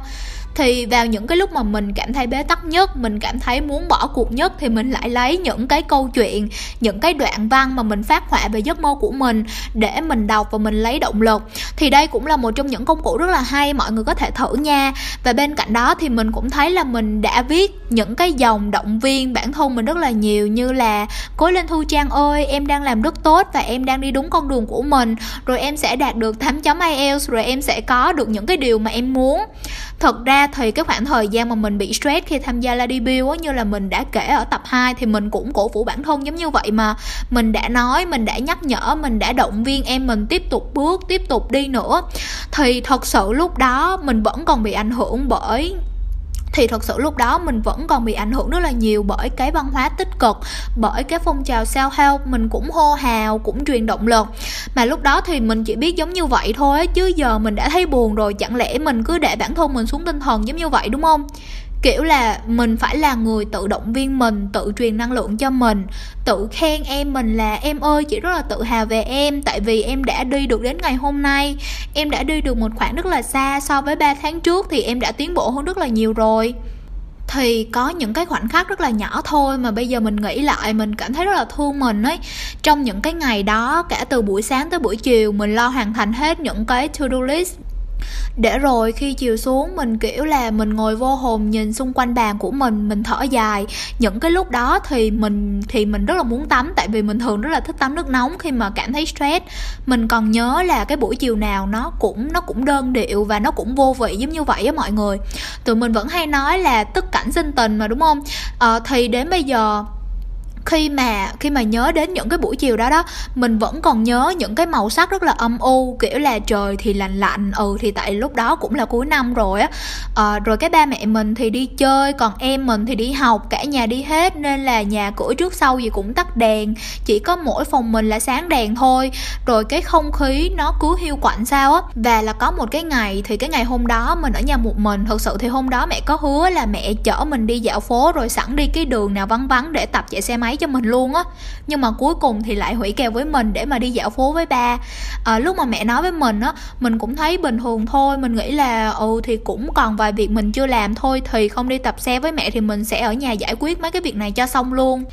Thì vào những cái lúc mà mình cảm thấy bế tắc nhất, mình cảm thấy muốn bỏ cuộc nhất, thì mình lại lấy những cái câu chuyện, những cái đoạn văn mà mình phát họa về giấc mơ của mình để mình đọc và mình lấy động lực. Thì đây cũng là một trong những công cụ rất là hay, mọi người có thể thử nha. Và bên cạnh đó thì mình cũng thấy là mình đã viết những cái dòng động viên bản thân mình rất là nhiều, như là cố lên thu trang ơi, em đang làm rất tốt và em đang đi đúng con đường của mình. Rồi em sẽ đạt được 8 chấm IELTS, rồi em sẽ có được những cái điều mà em muốn. Thật ra thì cái khoảng thời gian mà mình bị stress khi tham gia la debut á, như là mình đã kể ở tập 2 thì mình cũng cổ vũ bản thân giống như vậy mà. Mình đã nói, mình đã nhắc nhở, mình đã động viên em mình tiếp tục bước, tiếp tục đi nữa. Thì thật sự lúc đó mình vẫn còn bị ảnh hưởng bởi thì thật sự lúc đó mình vẫn còn bị ảnh hưởng rất là nhiều bởi cái văn hóa tích cực, bởi cái phong trào sao hao mình cũng hô hào, cũng truyền động lực. Mà lúc đó thì mình chỉ biết giống như vậy thôi chứ giờ mình đã thấy buồn rồi. Chẳng lẽ mình cứ để bản thân mình xuống tinh thần giống như vậy, đúng không? Kiểu là mình phải là người tự động viên mình, tự truyền năng lượng cho mình. Tự khen em mình là, em ơi, chị rất là tự hào về em, tại vì em đã đi được đến ngày hôm nay. Em đã đi được một khoảng rất là xa so với 3 tháng trước thì em đã tiến bộ hơn rất là nhiều rồi. Thì có những cái khoảnh khắc rất là nhỏ thôi mà bây giờ mình nghĩ lại, mình cảm thấy rất là thương mình ấy. Trong những cái ngày đó, cả từ buổi sáng tới buổi chiều, mình lo hoàn thành hết những cái to do list để rồi khi chiều xuống mình kiểu là mình ngồi vô hồn nhìn xung quanh bàn của mình mình thở dài. Những cái lúc đó thì mình thì mình rất là muốn tắm tại vì mình thường rất là thích tắm nước nóng khi mà cảm thấy stress. Mình còn nhớ là cái buổi chiều nào nó cũng nó cũng đơn điệu và nó cũng vô vị giống như vậy á mọi người. Tụi mình vẫn hay nói là tức cảnh sinh tình mà đúng không? À, thì đến bây giờ khi mà khi mà nhớ đến những cái buổi chiều đó đó mình vẫn còn nhớ những cái màu sắc rất là âm u kiểu là trời thì lạnh lạnh ừ thì tại lúc đó cũng là cuối năm rồi á. À, rồi cái ba mẹ mình thì đi chơi còn em mình thì đi học cả nhà đi hết nên là nhà cửa trước sau gì cũng tắt đèn chỉ có mỗi phòng mình là sáng đèn thôi. Rồi cái không khí nó cứ hiu quạnh sao á. Và là có một cái ngày thì cái ngày hôm đó mình ở nhà một mình thực sự thì hôm đó mẹ có hứa là mẹ chở mình đi dạo phố rồi sẵn đi cái đường nào vắng vắng để tập chạy xe máy cho mình luôn á. Nhưng mà cuối cùng thì lại hủy kèo với mình để mà đi dạo phố với ba. À, lúc mà mẹ nói với mình á mình cũng thấy bình thường thôi. Mình nghĩ là ừ thì cũng còn vài việc mình chưa làm thôi thì không đi tập xe với mẹ thì mình sẽ ở nhà giải quyết mấy cái việc này cho xong luôn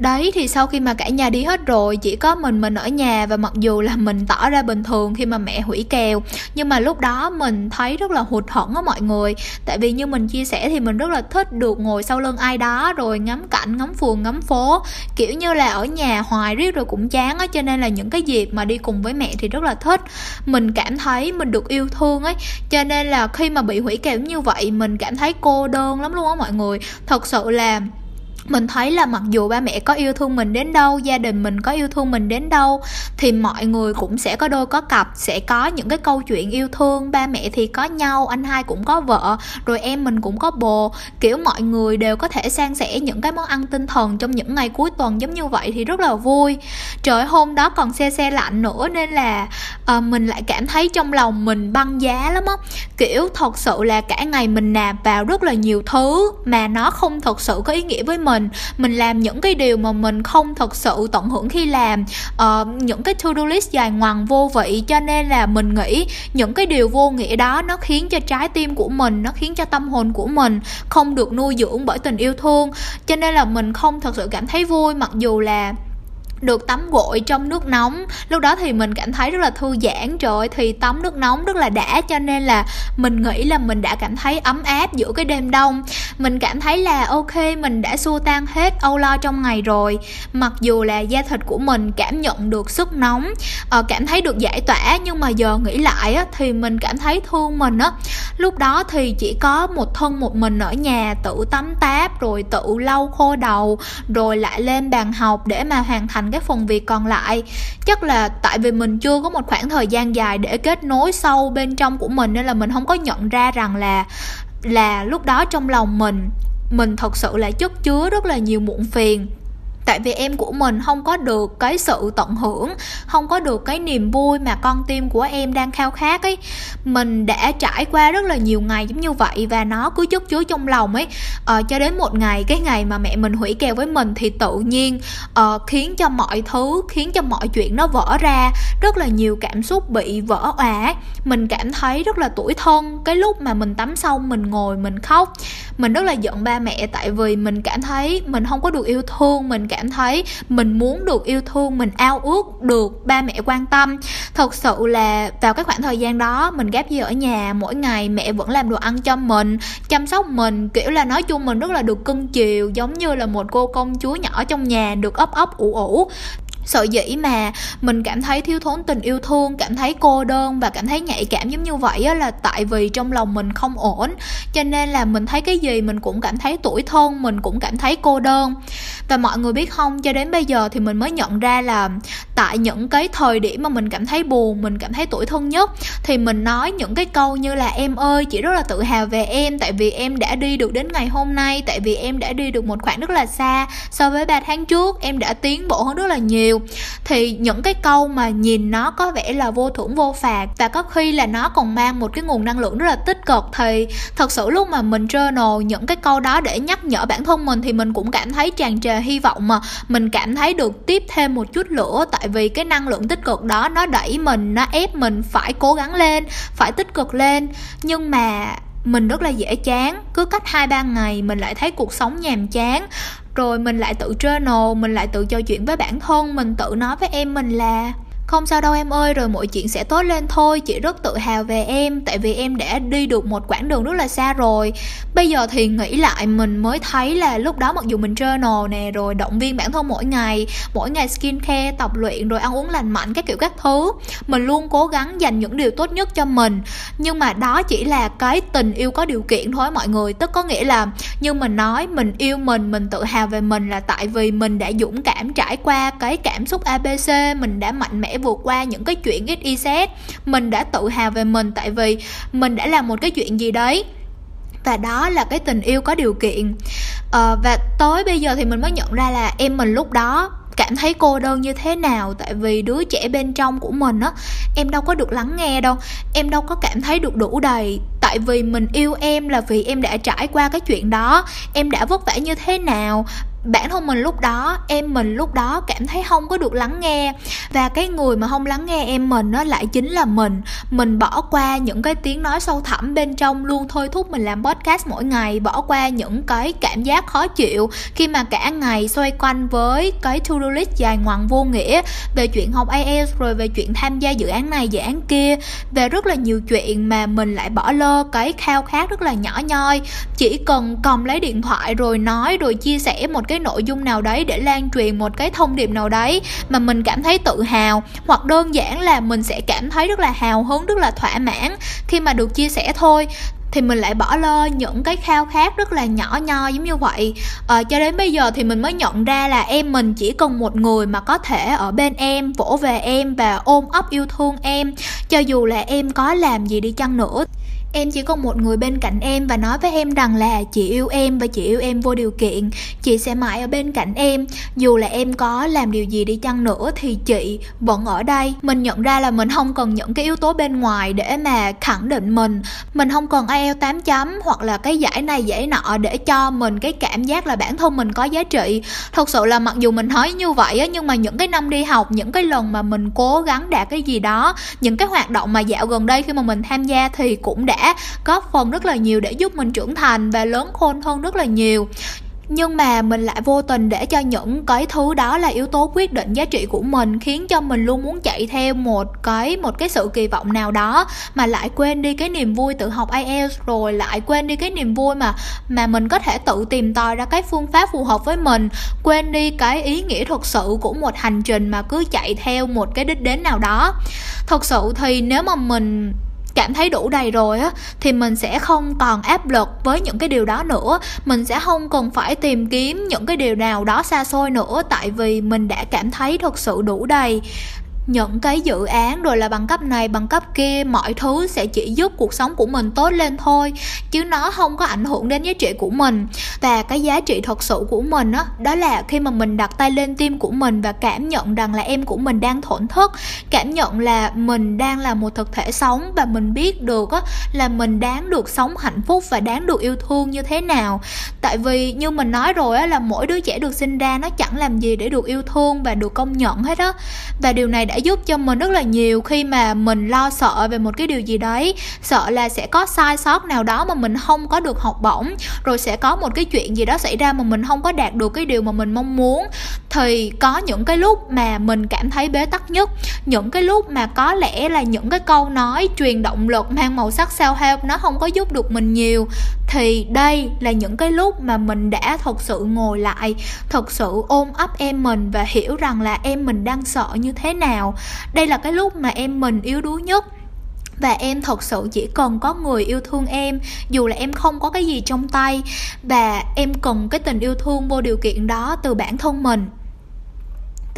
đấy, thì sau khi mà cả nhà đi hết rồi, chỉ có mình mình ở nhà và mặc dù là mình tỏ ra bình thường khi mà mẹ hủy kèo, nhưng mà lúc đó mình thấy rất là hụt hẫng á mọi người. Tại vì như mình chia sẻ thì mình rất là thích được ngồi sau lưng ai đó, rồi ngắm cảnh, ngắm phường, ngắm phố. Kiểu như là ở nhà hoài riết rồi cũng chán á, cho nên là những cái dịp mà đi cùng với mẹ thì rất là thích. Mình cảm thấy mình được yêu thương ấy, cho nên là khi mà bị hủy kèo như vậy, mình cảm thấy cô đơn lắm luôn á mọi người. Thật sự là mình thấy là mặc dù ba mẹ có yêu thương mình đến đâu gia đình mình có yêu thương mình đến đâu thì mọi người cũng sẽ có đôi có cặp sẽ có những cái câu chuyện yêu thương. Ba mẹ thì có nhau anh hai cũng có vợ rồi em mình cũng có bồ. Kiểu mọi người đều có thể san sẻ những cái món ăn tinh thần trong những ngày cuối tuần giống như vậy thì rất là vui. Trời hôm đó còn xe xe lạnh nữa nên là à, mình lại cảm thấy trong lòng mình băng giá lắm á. Kiểu thật sự là cả ngày mình nạp vào rất là nhiều thứ mà nó không thật sự có ý nghĩa với mình mình mình làm những cái điều mà mình không thật sự tận hưởng khi làm. Uh, những cái to do list dài ngoằng vô vị cho nên là mình nghĩ những cái điều vô nghĩa đó nó khiến cho trái tim của mình nó khiến cho tâm hồn của mình không được nuôi dưỡng bởi tình yêu thương. Cho nên là mình không thật sự cảm thấy vui mặc dù là được tắm gội trong nước nóng. Lúc đó thì mình cảm thấy rất là thư giãn. Rồi thì tắm nước nóng rất là đã, cho nên là mình nghĩ là mình đã cảm thấy ấm áp giữa cái đêm đông. Mình cảm thấy là ok, mình đã xua tan hết âu lo trong ngày rồi. Mặc dù là da thịt của mình cảm nhận được sức nóng ờ, cảm thấy được giải tỏa, nhưng mà giờ nghĩ lại thì mình cảm thấy thương mình á. Lúc đó thì chỉ có một thân một mình ở nhà, tự tắm táp, rồi tự lau khô đầu, rồi lại lên bàn học để mà hoàn thành cái phần việc còn lại. Chắc là tại vì mình chưa có một khoảng thời gian dài để kết nối sâu bên trong của mình nên là mình không có nhận ra rằng là là lúc đó trong lòng mình mình thật sự là chất chứa rất là nhiều muộn phiền tại vì em của mình không có được cái sự tận hưởng không có được cái niềm vui mà con tim của em đang khao khát ấy. Mình đã trải qua rất là nhiều ngày giống như vậy và nó cứ chất chứa trong lòng ấy. Uh, cho đến một ngày cái ngày mà mẹ mình hủy kèo với mình thì tự nhiên uh, khiến cho mọi thứ khiến cho mọi chuyện nó vỡ ra. Rất là nhiều cảm xúc bị vỡ òa mình cảm thấy rất là tủi thân cái lúc mà mình tắm xong mình ngồi mình khóc. Mình rất là giận ba mẹ tại vì mình cảm thấy mình không có được yêu thương mình cảm thấy mình muốn được yêu thương, mình ao ước được ba mẹ quan tâm. Thật sự là vào cái khoảng thời gian đó, mình ghép gì ở nhà, mỗi ngày mẹ vẫn làm đồ ăn cho mình, chăm sóc mình. Kiểu là nói chung mình rất là được cưng chiều, giống như là một cô công chúa nhỏ trong nhà, được ấp ấp, ủ ủ sợ dĩ mà mình cảm thấy thiếu thốn tình yêu thương cảm thấy cô đơn và cảm thấy nhạy cảm giống như vậy á, là tại vì trong lòng mình không ổn. Cho nên là mình thấy cái gì mình cũng cảm thấy tuổi thân mình cũng cảm thấy cô đơn. Và mọi người biết không cho đến bây giờ thì mình mới nhận ra là tại những cái thời điểm mà mình cảm thấy buồn mình cảm thấy tuổi thân nhất thì mình nói những cái câu như là em ơi chị rất là tự hào về em tại vì em đã đi được đến ngày hôm nay tại vì em đã đi được một khoảng rất là xa so với 3 tháng trước em đã tiến bộ hơn rất là nhiều thì những cái câu mà nhìn nó có vẻ là vô thưởng, vô phạt, và có khi là nó còn mang một cái nguồn năng lượng rất là tích cực, thì thật sự lúc mà mình journal những cái câu đó để nhắc nhở bản thân mình thì mình cũng cảm thấy tràn trề hy vọng mà. Mình cảm thấy được tiếp thêm một chút lửa, tại vì cái năng lượng tích cực đó nó đẩy mình, nó ép mình phải cố gắng lên, phải tích cực lên. Nhưng mà mình rất là dễ chán, cứ cách hai ba ngày mình lại thấy cuộc sống nhàm chán rồi mình lại tự journal mình lại tự trò chuyện với bản thân, mình tự nói với em mình là không sao đâu em ơi, rồi mọi chuyện sẽ tốt lên thôi. Chị rất tự hào về em, tại vì em đã đi được một quãng đường rất là xa rồi. Bây giờ thì nghĩ lại, mình mới thấy là lúc đó mặc dù mình journal nè, rồi động viên bản thân mỗi ngày mỗi ngày skin care tập luyện, rồi ăn uống lành mạnh, các kiểu các thứ, mình luôn cố gắng dành những điều tốt nhất cho mình. Nhưng mà đó chỉ là cái tình yêu có điều kiện thôi mọi người. Tức có nghĩa là như mình nói, mình yêu mình mình tự hào về mình là tại vì mình đã dũng cảm trải qua cái cảm xúc abc mình đã mạnh mẽ vượt qua những cái chuyện ít XYZ mình đã tự hào về mình tại vì mình đã làm một cái chuyện gì đấy. Và đó là cái tình yêu có điều kiện. À, và tới bây giờ thì mình mới nhận ra là em mình lúc đó cảm thấy cô đơn như thế nào. Tại vì đứa trẻ bên trong của mình á em đâu có được lắng nghe đâu. Em đâu có cảm thấy được đủ đầy. Tại vì mình yêu em là vì em đã trải qua cái chuyện đó. Em đã vất vả như thế nào bản thân mình lúc đó, em mình lúc đó cảm thấy không có được lắng nghe. Và cái người mà không lắng nghe em mình nó lại chính là mình. Mình bỏ qua những cái tiếng nói sâu thẳm bên trong, luôn thôi thúc mình làm podcast mỗi ngày, bỏ qua những cái cảm giác khó chịu. Khi mà cả ngày xoay quanh với cái to do list dài ngoằng vô nghĩa về chuyện học IELTS rồi về chuyện tham gia dự án này, dự án kia, về rất là nhiều chuyện mà mình lại bỏ lơ cái khao khát rất là nhỏ nhoi. Chỉ cần cầm lấy điện thoại rồi nói, rồi chia sẻ một cái nội dung nào đấy để lan truyền một cái thông điệp nào đấy mà mình cảm thấy tự hào hoặc đơn giản là mình sẽ cảm thấy rất là hào hứng rất là thỏa mãn khi mà được chia sẻ thôi thì mình lại bỏ lơ những cái khao khát rất là nhỏ nho giống như vậy. À, cho đến bây giờ thì mình mới nhận ra là em mình chỉ cần một người mà có thể ở bên em vỗ về em và ôm ấp yêu thương em cho dù là em có làm gì đi chăng nữa em chỉ còn một người bên cạnh em và nói với em rằng là chị yêu em và chị yêu em vô điều kiện. Chị sẽ mãi ở bên cạnh em. Dù là em có làm điều gì đi chăng nữa thì chị vẫn ở đây. Mình nhận ra là mình không cần những cái yếu tố bên ngoài để mà khẳng định mình. Mình không cần IELTS 8 chấm hoặc là cái giải này, giải nọ để cho mình cái cảm giác là bản thân mình có giá trị. Thật sự là mặc dù mình nói như vậy á, nhưng mà những cái năm đi học, những cái lần mà mình cố gắng đạt cái gì đó, những cái hoạt động mà dạo gần đây khi mà mình tham gia thì cũng đã góp phần rất là nhiều để giúp mình trưởng thành và lớn khôn hơn rất là nhiều. Nhưng mà mình lại vô tình để cho những cái thứ đó là yếu tố quyết định giá trị của mình, khiến cho mình luôn muốn chạy theo một cái một cái sự kỳ vọng nào đó mà lại quên đi cái niềm vui tự học IELTS rồi lại quên đi cái niềm vui mà mà mình có thể tự tìm tòi ra cái phương pháp phù hợp với mình, quên đi cái ý nghĩa thực sự của một hành trình mà cứ chạy theo một cái đích đến nào đó. Thật sự thì nếu mà mình cảm thấy đủ đầy rồi á, thì mình sẽ không còn áp lực với những cái điều đó nữa. Mình sẽ không cần phải tìm kiếm những cái điều nào đó xa xôi nữa, tại vì mình đã cảm thấy thật sự đủ đầy những cái dự án rồi là bằng cấp này bằng cấp kia mọi thứ sẽ chỉ giúp cuộc sống của mình tốt lên thôi chứ nó không có ảnh hưởng đến giá trị của mình. Và cái giá trị thật sự của mình đó, đó là khi mà mình đặt tay lên tim của mình và cảm nhận rằng là em của mình đang thổn thức cảm nhận là mình đang là một thực thể sống và mình biết được á, là mình đáng được sống hạnh phúc và đáng được yêu thương như thế nào. Tại vì như mình nói rồi á, là mỗi đứa trẻ được sinh ra nó chẳng làm gì để được yêu thương và được công nhận hết á. Và điều này đã giúp cho mình rất là nhiều khi mà mình lo sợ về một cái điều gì đấy. Sợ là sẽ có sai sót nào đó mà mình không có được học bổng, rồi sẽ có một cái chuyện gì đó xảy ra mà mình không có đạt được cái điều mà mình mong muốn. Thì có những cái lúc mà mình cảm thấy bế tắc nhất, những cái lúc mà có lẽ là những cái câu nói truyền động lực mang màu sắc sao help nó không có giúp được mình nhiều, thì đây là những cái lúc mà mình đã thật sự ngồi lại, thật sự ôm ấp em mình và hiểu rằng là em mình đang sợ như thế nào đây là cái lúc mà em mình yếu đuối nhất. Và em thật sự chỉ cần có người yêu thương em, dù là em không có cái gì trong tay, và em cần cái tình yêu thương vô điều kiện đó từ bản thân mình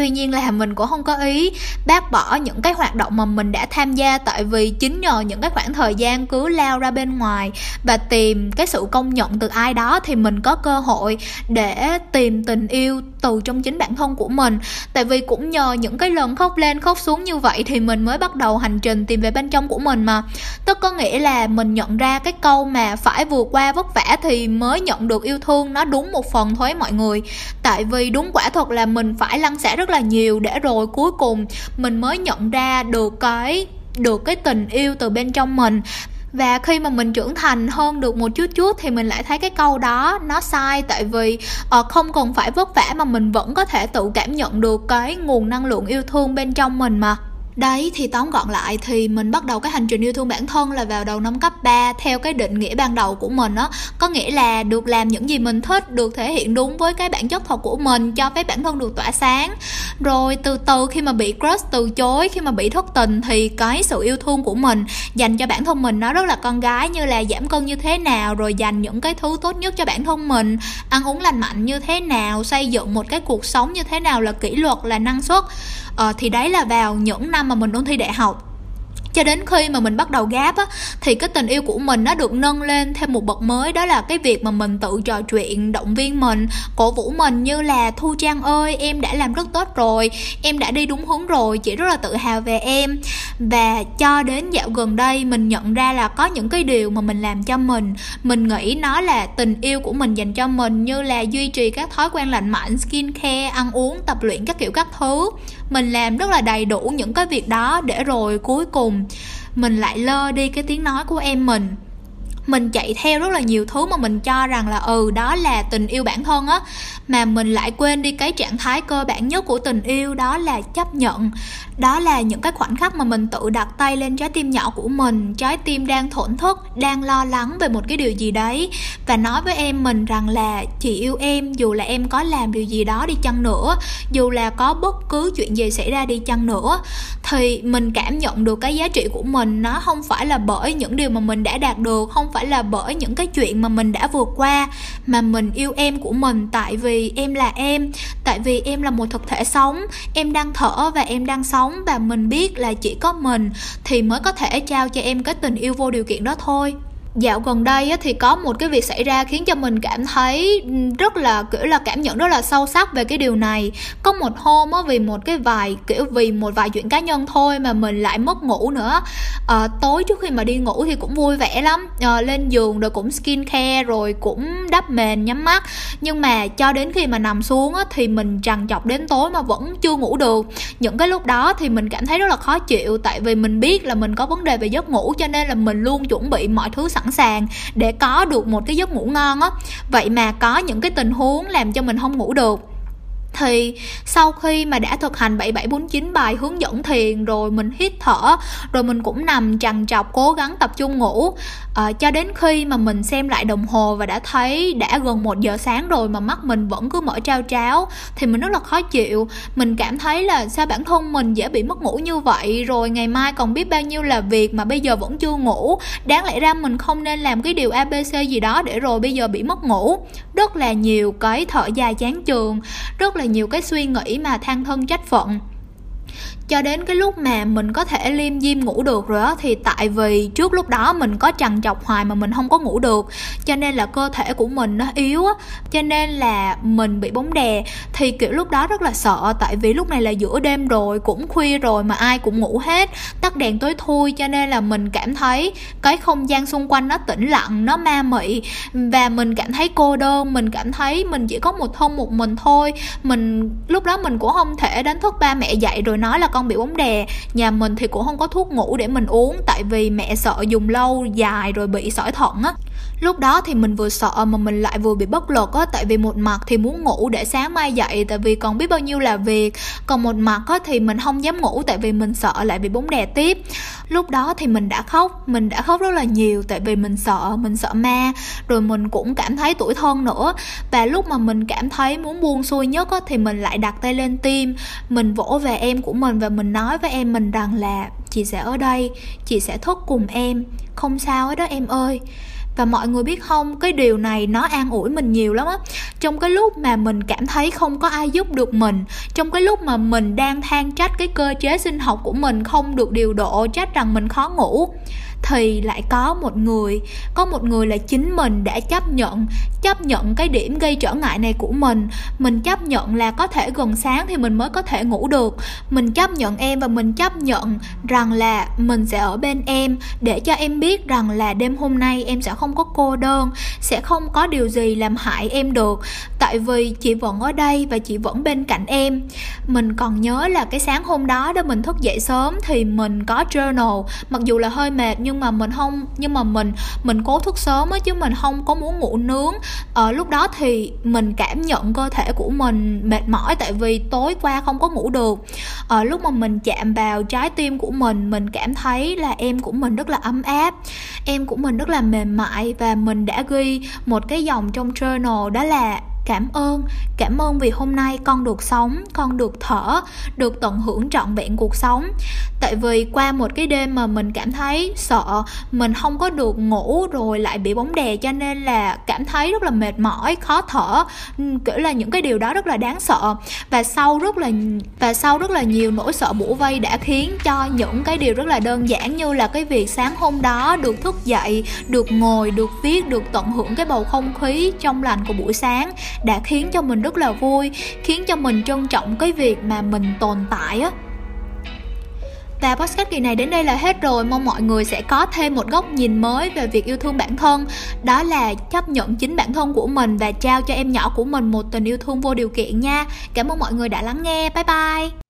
tuy nhiên là mình cũng không có ý bác bỏ những cái hoạt động mà mình đã tham gia, tại vì chính nhờ những cái khoảng thời gian cứ lao ra bên ngoài và tìm cái sự công nhận từ ai đó thì mình có cơ hội để tìm tình yêu từ trong chính bản thân của mình. Tại vì cũng nhờ những cái lần khóc lên khóc xuống như vậy thì mình mới bắt đầu hành trình tìm về bên trong của mình mà. Tức có nghĩa là mình nhận ra cái câu mà phải vượt qua vất vả thì mới nhận được yêu thương, nó đúng một phần thôi mọi người. Tại vì đúng quả thật là mình phải lăn xả rất là nhiều để rồi cuối cùng mình mới nhận ra được cái được cái tình yêu từ bên trong mình. Và khi mà mình trưởng thành hơn được một chút chút thì mình lại thấy cái câu đó nó sai tại vì uh, không cần phải vất vả mà mình vẫn có thể tự cảm nhận được cái nguồn năng lượng yêu thương bên trong mình mà. Đấy thì tóm gọn lại thì mình bắt đầu cái hành trình yêu thương bản thân là vào đầu năm cấp 3 theo cái định nghĩa ban đầu của mình á. Có nghĩa là được làm những gì mình thích, được thể hiện đúng với cái bản chất thật của mình, cho phép bản thân được tỏa sáng. Rồi từ từ khi mà bị crush từ chối, khi mà bị thất tình thì cái sự yêu thương của mình dành cho bản thân mình nó rất là con gái như là giảm cân như thế nào Rồi dành những cái thứ tốt nhất cho bản thân mình, ăn uống lành mạnh như thế nào, xây dựng một cái cuộc sống như thế nào là kỷ luật, là năng suất. Ờ, thì đấy là vào những năm mà mình ôn thi đại học. Cho đến khi mà mình bắt đầu gáp á, thì cái tình yêu của mình nó được nâng lên thêm một bậc mới, đó là cái việc mà mình tự trò chuyện, động viên mình, cổ vũ mình như là thu trang ơi, em đã làm rất tốt rồi, em đã đi đúng hướng rồi, chị rất là tự hào về em. Và cho đến dạo gần đây, mình nhận ra là có những cái điều mà mình làm cho mình mình nghĩ nó là tình yêu của mình dành cho mình, như là duy trì các thói quen lành mạnh skin care ăn uống, tập luyện các kiểu các thứ mình làm rất là đầy đủ những cái việc đó để rồi cuối cùng mình lại lơ đi cái tiếng nói của em mình mình chạy theo rất là nhiều thứ mà mình cho rằng là ừ đó là tình yêu bản thân á. Mà mình lại quên đi cái trạng thái cơ bản nhất của tình yêu, đó là chấp nhận. Đó là những cái khoảnh khắc mà mình tự đặt tay lên trái tim nhỏ của mình. Trái tim đang thổn thức, đang lo lắng về một cái điều gì đấy. Và nói với em mình rằng là, chị yêu em, dù là em có làm điều gì đó đi chăng nữa, dù là có bất cứ chuyện gì xảy ra đi chăng nữa, thì mình cảm nhận được cái giá trị của mình. Nó không phải là bởi những điều mà mình đã đạt được, không phải là bởi những cái chuyện mà mình đã vượt qua, mà mình yêu em của mình tại vì em là em, tại vì em là một thực thể sống. Em đang thở và em đang sống và mình biết là chỉ có mình thì mới có thể trao cho em cái tình yêu vô điều kiện đó thôi dạo gần đây thì có một cái việc xảy ra khiến cho mình cảm thấy ừ, rất là kiểu là cảm nhận rất là sâu sắc về cái điều này. Có một hôm á vì một cái vài kiểu vì một vài chuyện cá nhân thôi mà mình lại mất ngủ nữa. À, tối trước khi mà đi ngủ thì cũng vui vẻ lắm. À, lên giường rồi cũng skin care rồi cũng đắp mền nhắm mắt. Nhưng mà cho đến khi mà nằm xuống á, thì mình trằn trọc đến tối mà vẫn chưa ngủ được. Những cái lúc đó thì mình cảm thấy rất là khó chịu tại vì mình biết là mình có vấn đề về giấc ngủ cho nên là mình luôn chuẩn bị mọi thứ sẵn sẵn sàng để có được một cái giấc ngủ ngon á. Vậy mà có những cái tình huống làm cho mình không ngủ được thì sau khi mà đã thực hành 7749 bài hướng dẫn thiền rồi mình hít thở rồi mình cũng nằm trằn trọc cố gắng tập trung ngủ à, cho đến khi mà mình xem lại đồng hồ và đã thấy đã gần một giờ sáng rồi mà mắt mình vẫn cứ mở trao tráo thì mình rất là khó chịu. Mình cảm thấy là sao bản thân mình dễ bị mất ngủ như vậy rồi ngày mai còn biết bao nhiêu là việc mà bây giờ vẫn chưa ngủ. Đáng lẽ ra mình không nên làm cái điều abc gì đó để rồi bây giờ bị mất ngủ. Rất là nhiều cái thở dài chán trường rất là là nhiều cái suy nghĩ mà than thân trách phận cho đến cái lúc mà mình có thể liêm diêm ngủ được rồi á, thì tại vì trước lúc đó mình có trằn trọc hoài mà mình không có ngủ được, cho nên là cơ thể của mình nó yếu á, cho nên là mình bị bóng đè. Thì, kiểu, lúc đó rất là sợ, tại vì lúc này là giữa đêm rồi, cũng khuya rồi mà ai cũng ngủ hết, tắt đèn tối thui, cho nên là mình cảm thấy cái không gian xung quanh nó tĩnh lặng, nó ma mị. Và mình cảm thấy cô đơn, mình cảm thấy mình chỉ có một thân một mình thôi. Mình, lúc đó mình cũng không thể đánh thức ba mẹ dậy rồi nói là con bị bóng đè. Nhà mình thì cũng không có thuốc ngủ để mình uống, tại vì mẹ sợ dùng lâu, dài rồi bị sỏi thận á lúc đó thì mình vừa sợ mà mình lại vừa bị bất lực á tại vì một mặt thì muốn ngủ để sáng mai dậy tại vì còn biết bao nhiêu là việc. Còn một mặt á thì mình không dám ngủ tại vì mình sợ lại bị bóng đè tiếp. Lúc đó thì mình đã khóc mình đã khóc rất là nhiều tại vì mình sợ mình sợ ma. Rồi mình cũng cảm thấy tuổi thân nữa. Và lúc mà mình cảm thấy muốn buông xuôi nhất á, thì mình lại đặt tay lên tim. Mình vỗ về em của mình và mình nói với em mình rằng là chị sẽ ở đây chị sẽ thức cùng em. Không sao hết đó em ơi và mọi người biết không, cái điều này nó an ủi mình nhiều lắm á. Trong cái lúc mà mình cảm thấy không có ai giúp được mình, trong cái lúc mà mình đang than trách cái cơ chế sinh học của mình không được điều độ, trách rằng mình khó ngủ thì lại có một người. Có một người là chính mình đã chấp nhận chấp nhận cái điểm gây trở ngại này của mình. Mình chấp nhận là có thể gần sáng thì mình mới có thể ngủ được. Mình chấp nhận em và mình chấp nhận rằng là mình sẽ ở bên em. Để cho em biết rằng là đêm hôm nay em sẽ không có cô đơn, sẽ không có điều gì làm hại em được. Tại vì chị vẫn ở đây và chị vẫn bên cạnh em. Mình còn nhớ là cái sáng hôm đó đó mình thức dậy sớm thì mình có journal. Mặc dù là hơi mệt nhưng nhưng mà mình không, nhưng mà mình mình cố thức sớm á, chứ mình không có muốn ngủ nướng. Ở lúc đó thì mình cảm nhận cơ thể của mình mệt mỏi tại vì tối qua không có ngủ được. Ở lúc mà mình chạm vào trái tim của mình mình cảm thấy là em của mình rất là ấm áp, em của mình rất là mềm mại và mình đã ghi một cái dòng trong journal đó là cảm ơn. Cảm ơn vì hôm nay con được sống, con được thở, được tận hưởng trọn vẹn cuộc sống. Tại vì qua một cái đêm mà mình cảm thấy sợ, mình không có được ngủ rồi lại bị bóng đè, cho nên là cảm thấy rất là mệt mỏi, khó thở. Ừ, kiểu là những cái điều đó rất là đáng sợ. Và sau rất là, và sau rất là nhiều nỗi sợ bủa vây đã khiến cho những cái điều rất là đơn giản như là cái việc sáng hôm đó được thức dậy, được ngồi, được viết, được tận hưởng cái bầu không khí trong lành của buổi sáng đã khiến cho mình rất là vui, khiến cho mình trân trọng cái việc mà mình tồn tại á. Và podcast kỳ này đến đây là hết rồi. Mong mọi người sẽ có thêm một góc nhìn mới về việc yêu thương bản thân. Đó là chấp nhận chính bản thân của mình Và trao cho em nhỏ của mình một tình yêu thương vô điều kiện nha. Cảm ơn mọi người đã lắng nghe. Bye bye.